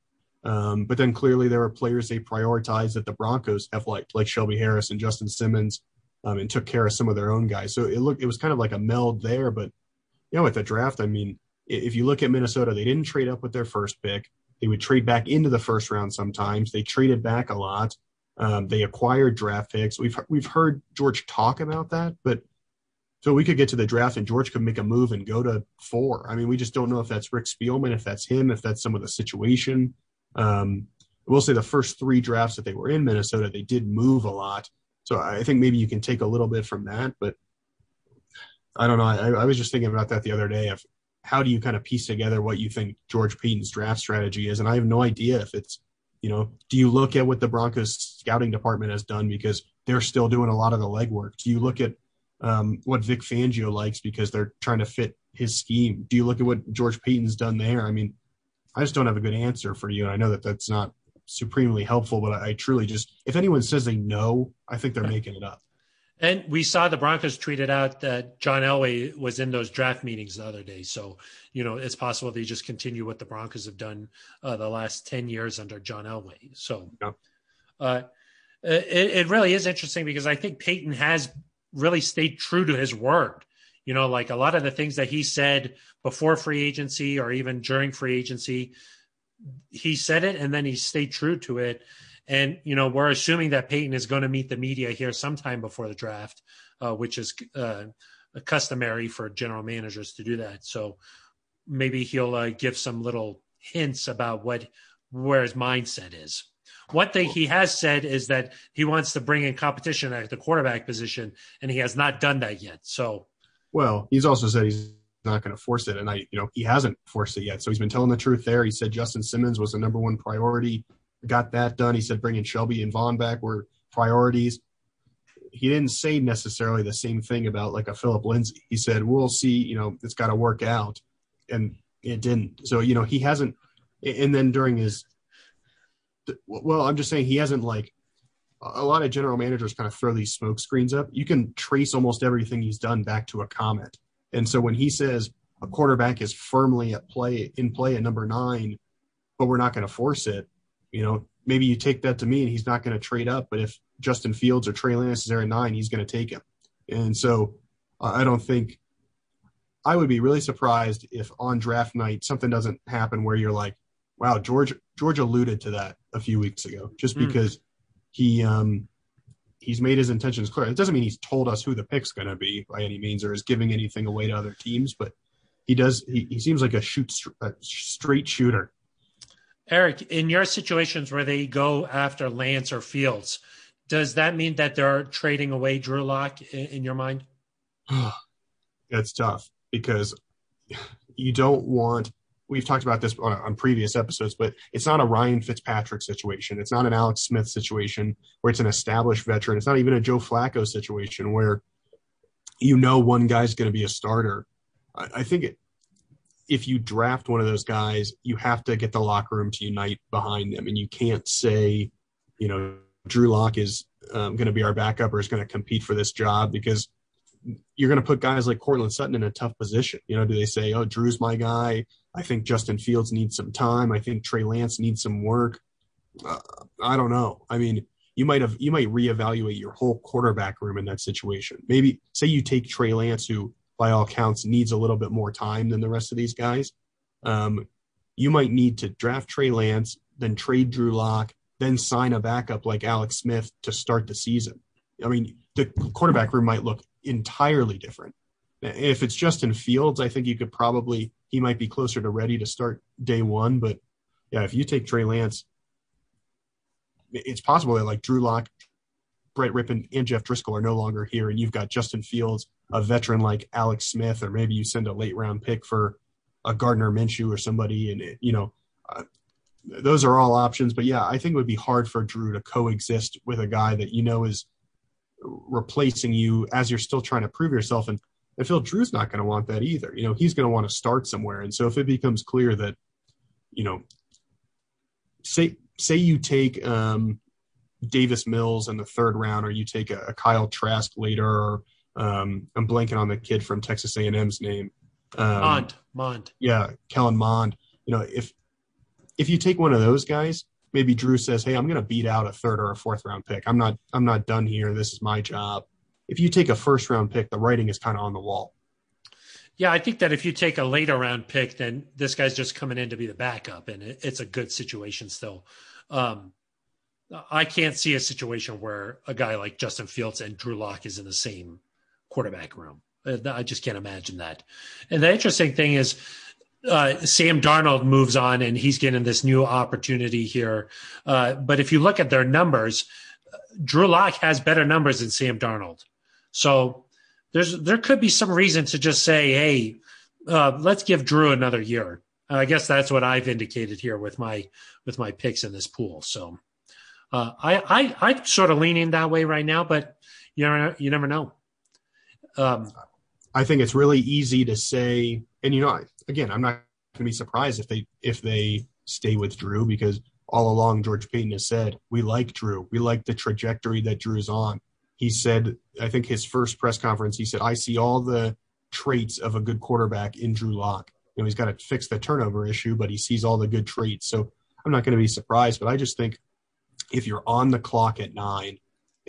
Um, but then clearly there were players they prioritized that the Broncos have liked, like Shelby Harris and Justin Simmons, um, and took care of some of their own guys. So it looked, it was kind of like a meld there, but you know, the draft, I mean, if you look at Minnesota, they didn't trade up with their first pick. They would trade back into the first round sometimes. They traded back a lot. Um, they acquired draft picks. We've we've heard George talk about that, but so we could get to the draft and George could make a move and go to four. I mean, we just don't know if that's Rick Spielman, if that's him, if that's some of the situation. Um, we'll say the first three drafts that they were in Minnesota, they did move a lot. So I think maybe you can take a little bit from that, but I don't know. I, I was just thinking about that the other day of how do you kind of piece together what you think George Paton's draft strategy is, and I have no idea if it's you know, do you look at what the Broncos scouting department has done because they're still doing a lot of the legwork? Do you look at um, what Vic Fangio likes because they're trying to fit his scheme? Do you look at what George Paton's done there? I mean, I just don't have a good answer for you. And I know that that's not supremely helpful, but I, I truly just, if anyone says they know, I think they're making it up. And we saw the Broncos tweeted out that John Elway was in those draft meetings the other day. So, you know, it's possible they just continue what the Broncos have done uh, the last 10 years under John Elway. So, yeah. uh, it, it really is interesting because I think Paton has really stayed true to his word. You know, like a lot of the things that he said before free agency or even during free agency, he said it and then he stayed true to it. And, you know, we're assuming that Paton is going to meet the media here sometime before the draft, uh, which is uh, customary for general managers to do that. So maybe he'll uh, give some little hints about what where his mindset is. One thing he has said is that he wants to bring in competition at the quarterback position, and he has not done that yet. So, well, he's also said he's not going to force it, and I, you know, he hasn't forced it yet. So he's been telling the truth there. He said Justin Simmons was the number one priority got that done. He said bringing Shelby and Vaughn back were priorities. He didn't say necessarily the same thing about like a Phillip Lindsay. He said, "We'll see. You know, it's got to work out," and it didn't. So you know, he hasn't. And then during his, well, I'm just saying he hasn't like a lot of general managers kind of throw these smoke screens up. You can trace almost everything he's done back to a comment. And so when he says a quarterback is firmly at play in play at number nine, but we're not going to force it, you know, maybe you take that to mean he's not going to trade up, but if Justin Fields or Trey Lance is there at nine, he's going to take him. And so uh, I don't think I would be really surprised if on draft night something doesn't happen where you're like, wow, George George alluded to that a few weeks ago, just mm. because he um he's made his intentions clear. It doesn't mean he's told us who the pick's going to be by any means or is giving anything away to other teams, but he does. He, he seems like a shoot a straight shooter, Aric, in your situations where they go after Lance or Fields, does that mean that they're trading away Drew Lock in, in your mind? It's tough because you don't want. We've talked about this on, on, previous episodes, but it's not a Ryan Fitzpatrick situation. It's not an Alex Smith situation where it's an established veteran. It's not even a Joe Flacco situation where you know one guy's going to be a starter. I, I think it, if you draft one of those guys, you have to get the locker room to unite behind them, and you can't say, you know, Drew Lock is um, going to be our backup or is going to compete for this job because you're going to put guys like Courtland Sutton in a tough position. You know, do they say, "Oh, Drew's my guy"? I think Justin Fields needs some time. I think Trey Lance needs some work. Uh, I don't know. I mean, you might have you might reevaluate your whole quarterback room in that situation. Maybe say you take Trey Lance, who by all counts, needs a little bit more time than the rest of these guys. Um, you might need to draft Trey Lance, then trade Drew Lock, then sign a backup like Alex Smith to start the season. I mean, the quarterback room might look entirely different. If it's Justin Fields, I think you could probably he might be closer to ready to start day one. But yeah, if you take Trey Lance, it's possible that like Drew Lock, Brett Rypien, and Jeff Driskel are no longer here, and you've got Justin Fields a veteran like Alex Smith, or maybe you send a late round pick for a Gardner Minshew or somebody, and it, you know, uh, those are all options. But yeah, I think it would be hard for Drew to coexist with a guy that you know is replacing you as you're still trying to prove yourself. And I feel Drew's not going to want that either. You know, he's going to want to start somewhere. And so if it becomes clear that, you know, say say you take um, Davis Mills in the third round, or you take a, a Kyle Trask later, or um, I'm blanking on the kid from Texas A&M's name. Um, Mond, Mond. Yeah, Kellen Mond. You know, if if you take one of those guys, maybe Drew says, "Hey, I'm going to beat out a third or a fourth round pick. I'm not I'm not done here. This is my job." If you take a first round pick, the writing is kind of on the wall. Yeah, I think that if you take a later round pick, then this guy's just coming in to be the backup, and it, it's a good situation still. Um, I can't see a situation where a guy like Justin Fields and Drew Lock is in the same quarterback room. Uh, I just can't imagine that. And the interesting thing is, uh, Sam Darnold moves on and he's getting this new opportunity here. Uh, but if you look at their numbers, Drew Lock has better numbers than Sam Darnold. So there's there could be some reason to just say, hey, uh, let's give Drew another year. I guess that's what I've indicated here with my with my picks in this pool. So uh, I, I I'm sort of leaning that way right now, but you never you never know. Um, I think it's really easy to say, and you know, again, I'm not going to be surprised if they if they stay with Drew because all along George Paton has said we like Drew, we like the trajectory that Drew's on. He said, I think his first press conference, he said, I see all the traits of a good quarterback in Drew Lock. You know, he's got to fix the turnover issue, but he sees all the good traits. So I'm not going to be surprised, but I just think if you're on the clock at nine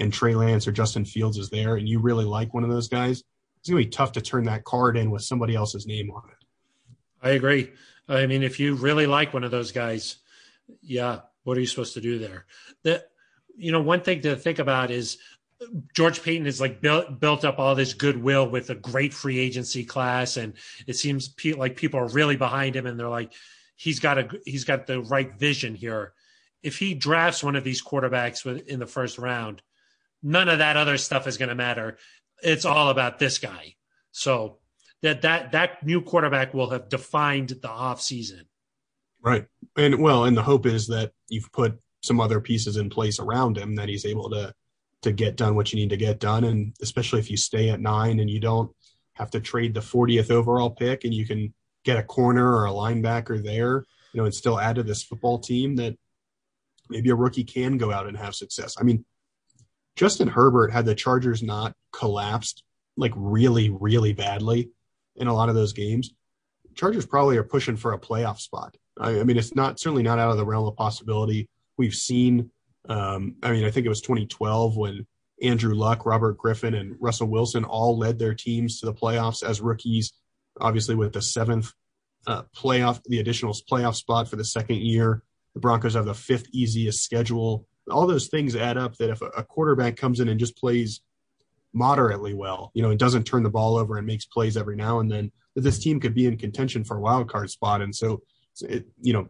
and Trey Lance or Justin Fields is there and you really like one of those guys, it's going to be tough to turn that card in with somebody else's name on it. I agree. I mean, if you really like one of those guys, yeah, what are you supposed to do there? The, you know, one thing to think about is George Paton has like built built up all this goodwill with a great free agency class, and it seems pe- like people are really behind him, and they're like, he's got a he's got the right vision here. If he drafts one of these quarterbacks in the first round, none of that other stuff is going to matter it's all about this guy. So that that that new quarterback will have defined the off season. Right. And well, and the hope is that you've put some other pieces in place around him that he's able to to get done what you need to get done and especially if you stay at 9 and you don't have to trade the 40th overall pick and you can get a corner or a linebacker there, you know, and still add to this football team that maybe a rookie can go out and have success. I mean, Justin Herbert had the Chargers not collapsed like really, really badly in a lot of those games, Chargers probably are pushing for a playoff spot. I, I mean, it's not certainly not out of the realm of possibility. We've seen, um, I mean, I think it was 2012 when Andrew Luck, Robert Griffin, and Russell Wilson all led their teams to the playoffs as rookies. Obviously, with the seventh uh, playoff, the additional playoff spot for the second year, the Broncos have the fifth easiest schedule all those things add up that if a quarterback comes in and just plays moderately well, you know, and doesn't turn the ball over and makes plays every now and then, that this team could be in contention for a wild card spot. And so, it, you know,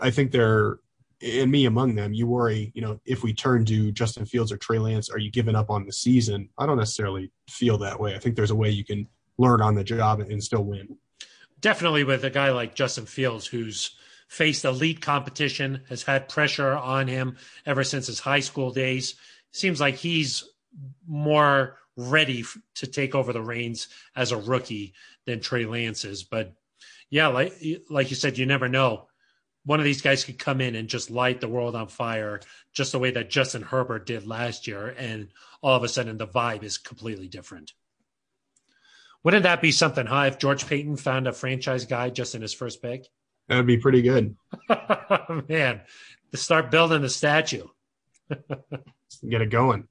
I think they're, and me among them, you worry, you know, if we turn to Justin Fields or Trey Lance, are you giving up on the season? I don't necessarily feel that way. I think there's a way you can learn on the job and still win. Definitely with a guy like Justin Fields, who's faced elite competition, has had pressure on him ever since his high school days. Seems like he's more ready to take over the reins as a rookie than Trey Lance is. But yeah, like like you said, you never know. One of these guys could come in and just light the world on fire, just the way that Justin Herbert did last year, and all of a sudden the vibe is completely different. Wouldn't that be something, huh? If George Paton found a franchise guy just in his first pick? That would be pretty good. Man, to start building the statue. Get it going.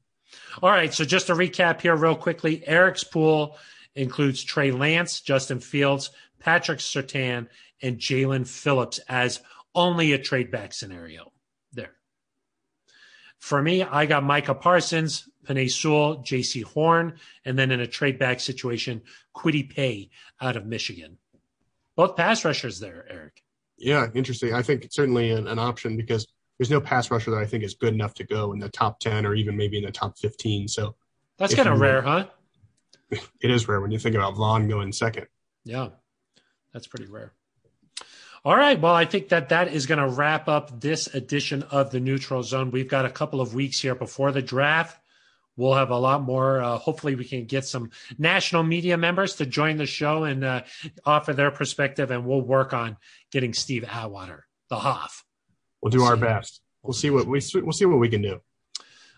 All right. So just to recap here, real quickly Aric's pool includes Trey Lance, Justin Fields, Patrick Surtain, and Jaelan Phillips as only a trade back scenario. There. For me, I got Micah Parsons, Penei Sewell, Jaycee Horn, and then in a trade back situation, Kwity Paye out of Michigan. Both pass rushers there, Aric. Yeah, interesting. I think it's certainly an, an option because there's no pass rusher that I think is good enough to go in the top 10 or even maybe in the top 15. So that's kind of rare, huh? It is rare when you think about Von going second. Yeah, that's pretty rare. All right. Well, I think that that is going to wrap up this edition of the Neutral Zone. We've got a couple of weeks here before the draft we'll have a lot more. Uh, hopefully, we can get some national media members to join the show and uh, offer their perspective, and we'll work on getting Steve Atwater, the Hoff. We'll do our best. We'll see what we we'll see what we can do.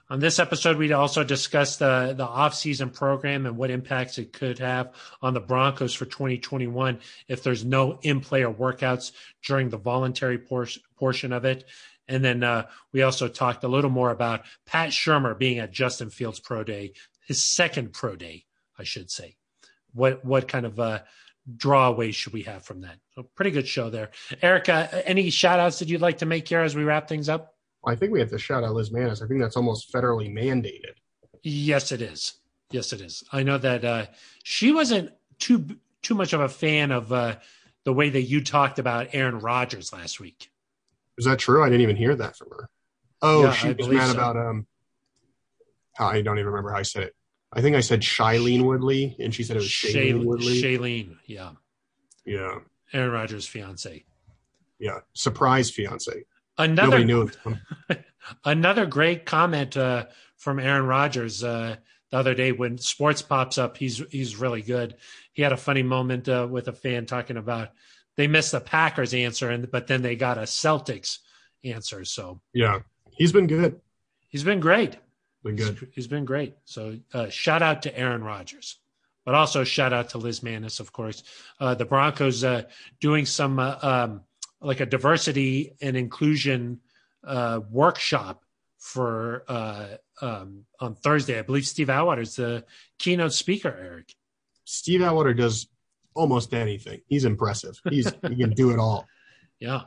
On this episode, we also discussed the the off-season program and what impacts it could have on the Broncos for 2021 if there's no in-player workouts during the voluntary por- portion of it. And then uh, we also talked a little more about Pat Shurmur being at Justin Fields Pro Day, his second Pro Day, I should say. What what kind of uh, drawaways should we have from that? A pretty good show there. Erica, any shout outs that you'd like to make here as we wrap things up? I think we have to shout out Liz Mannis. I think that's almost federally mandated. Yes, it is. Yes, it is. I know that uh, she wasn't too too much of a fan of uh, the way that you talked about Aaron Rodgers last week. Is that true? I didn't even hear that from her. Oh, Yeah, she I was mad so. about um. I don't even remember how I said it. I think I said Shailene Woodley, and she said it was Shailene Shay- Woodley. Shailene, yeah, yeah, Aaron Rodgers' fiance. yeah. Surprise fiance. Another Nobody knew. Another great comment uh, from Aaron Rodgers uh, the other day when sports pops up. He's he's really good. He had a funny moment uh, with a fan talking about they missed the Packers answer, and but then they got a Celtics answer. So Yeah, he's been good. he's been great. Been He's- good. he's been great. So uh, shout out to Aaron Rodgers, but also shout out to Liz Manis, of course. Uh, the Broncos uh, doing some uh, um, like a diversity and inclusion uh, workshop for uh, um, on Thursday. I believe Steve Atwater is the keynote speaker. Aric. Steve Atwater does almost anything. He's impressive. He's he can do it all. Yeah.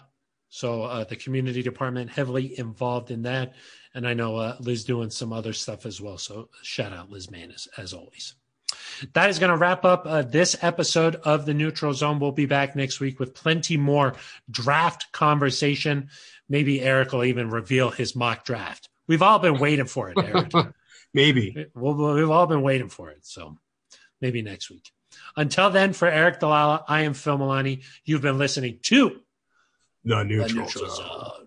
So uh, the community department heavily involved in that, and I know uh, Liz doing some other stuff as well. So shout out Liz Manis as always. That is going to wrap up uh, this episode of the Neutral Zone. We'll be back next week with plenty more draft conversation. Maybe Aric will even reveal his mock draft. We've all been waiting for it, Aric. Maybe. We'll- we've all been waiting for it. So maybe next week. Until then, for Aric DiLalla, I am Phil Milani. You've been listening to The the neutral, Neutral zone. Zone.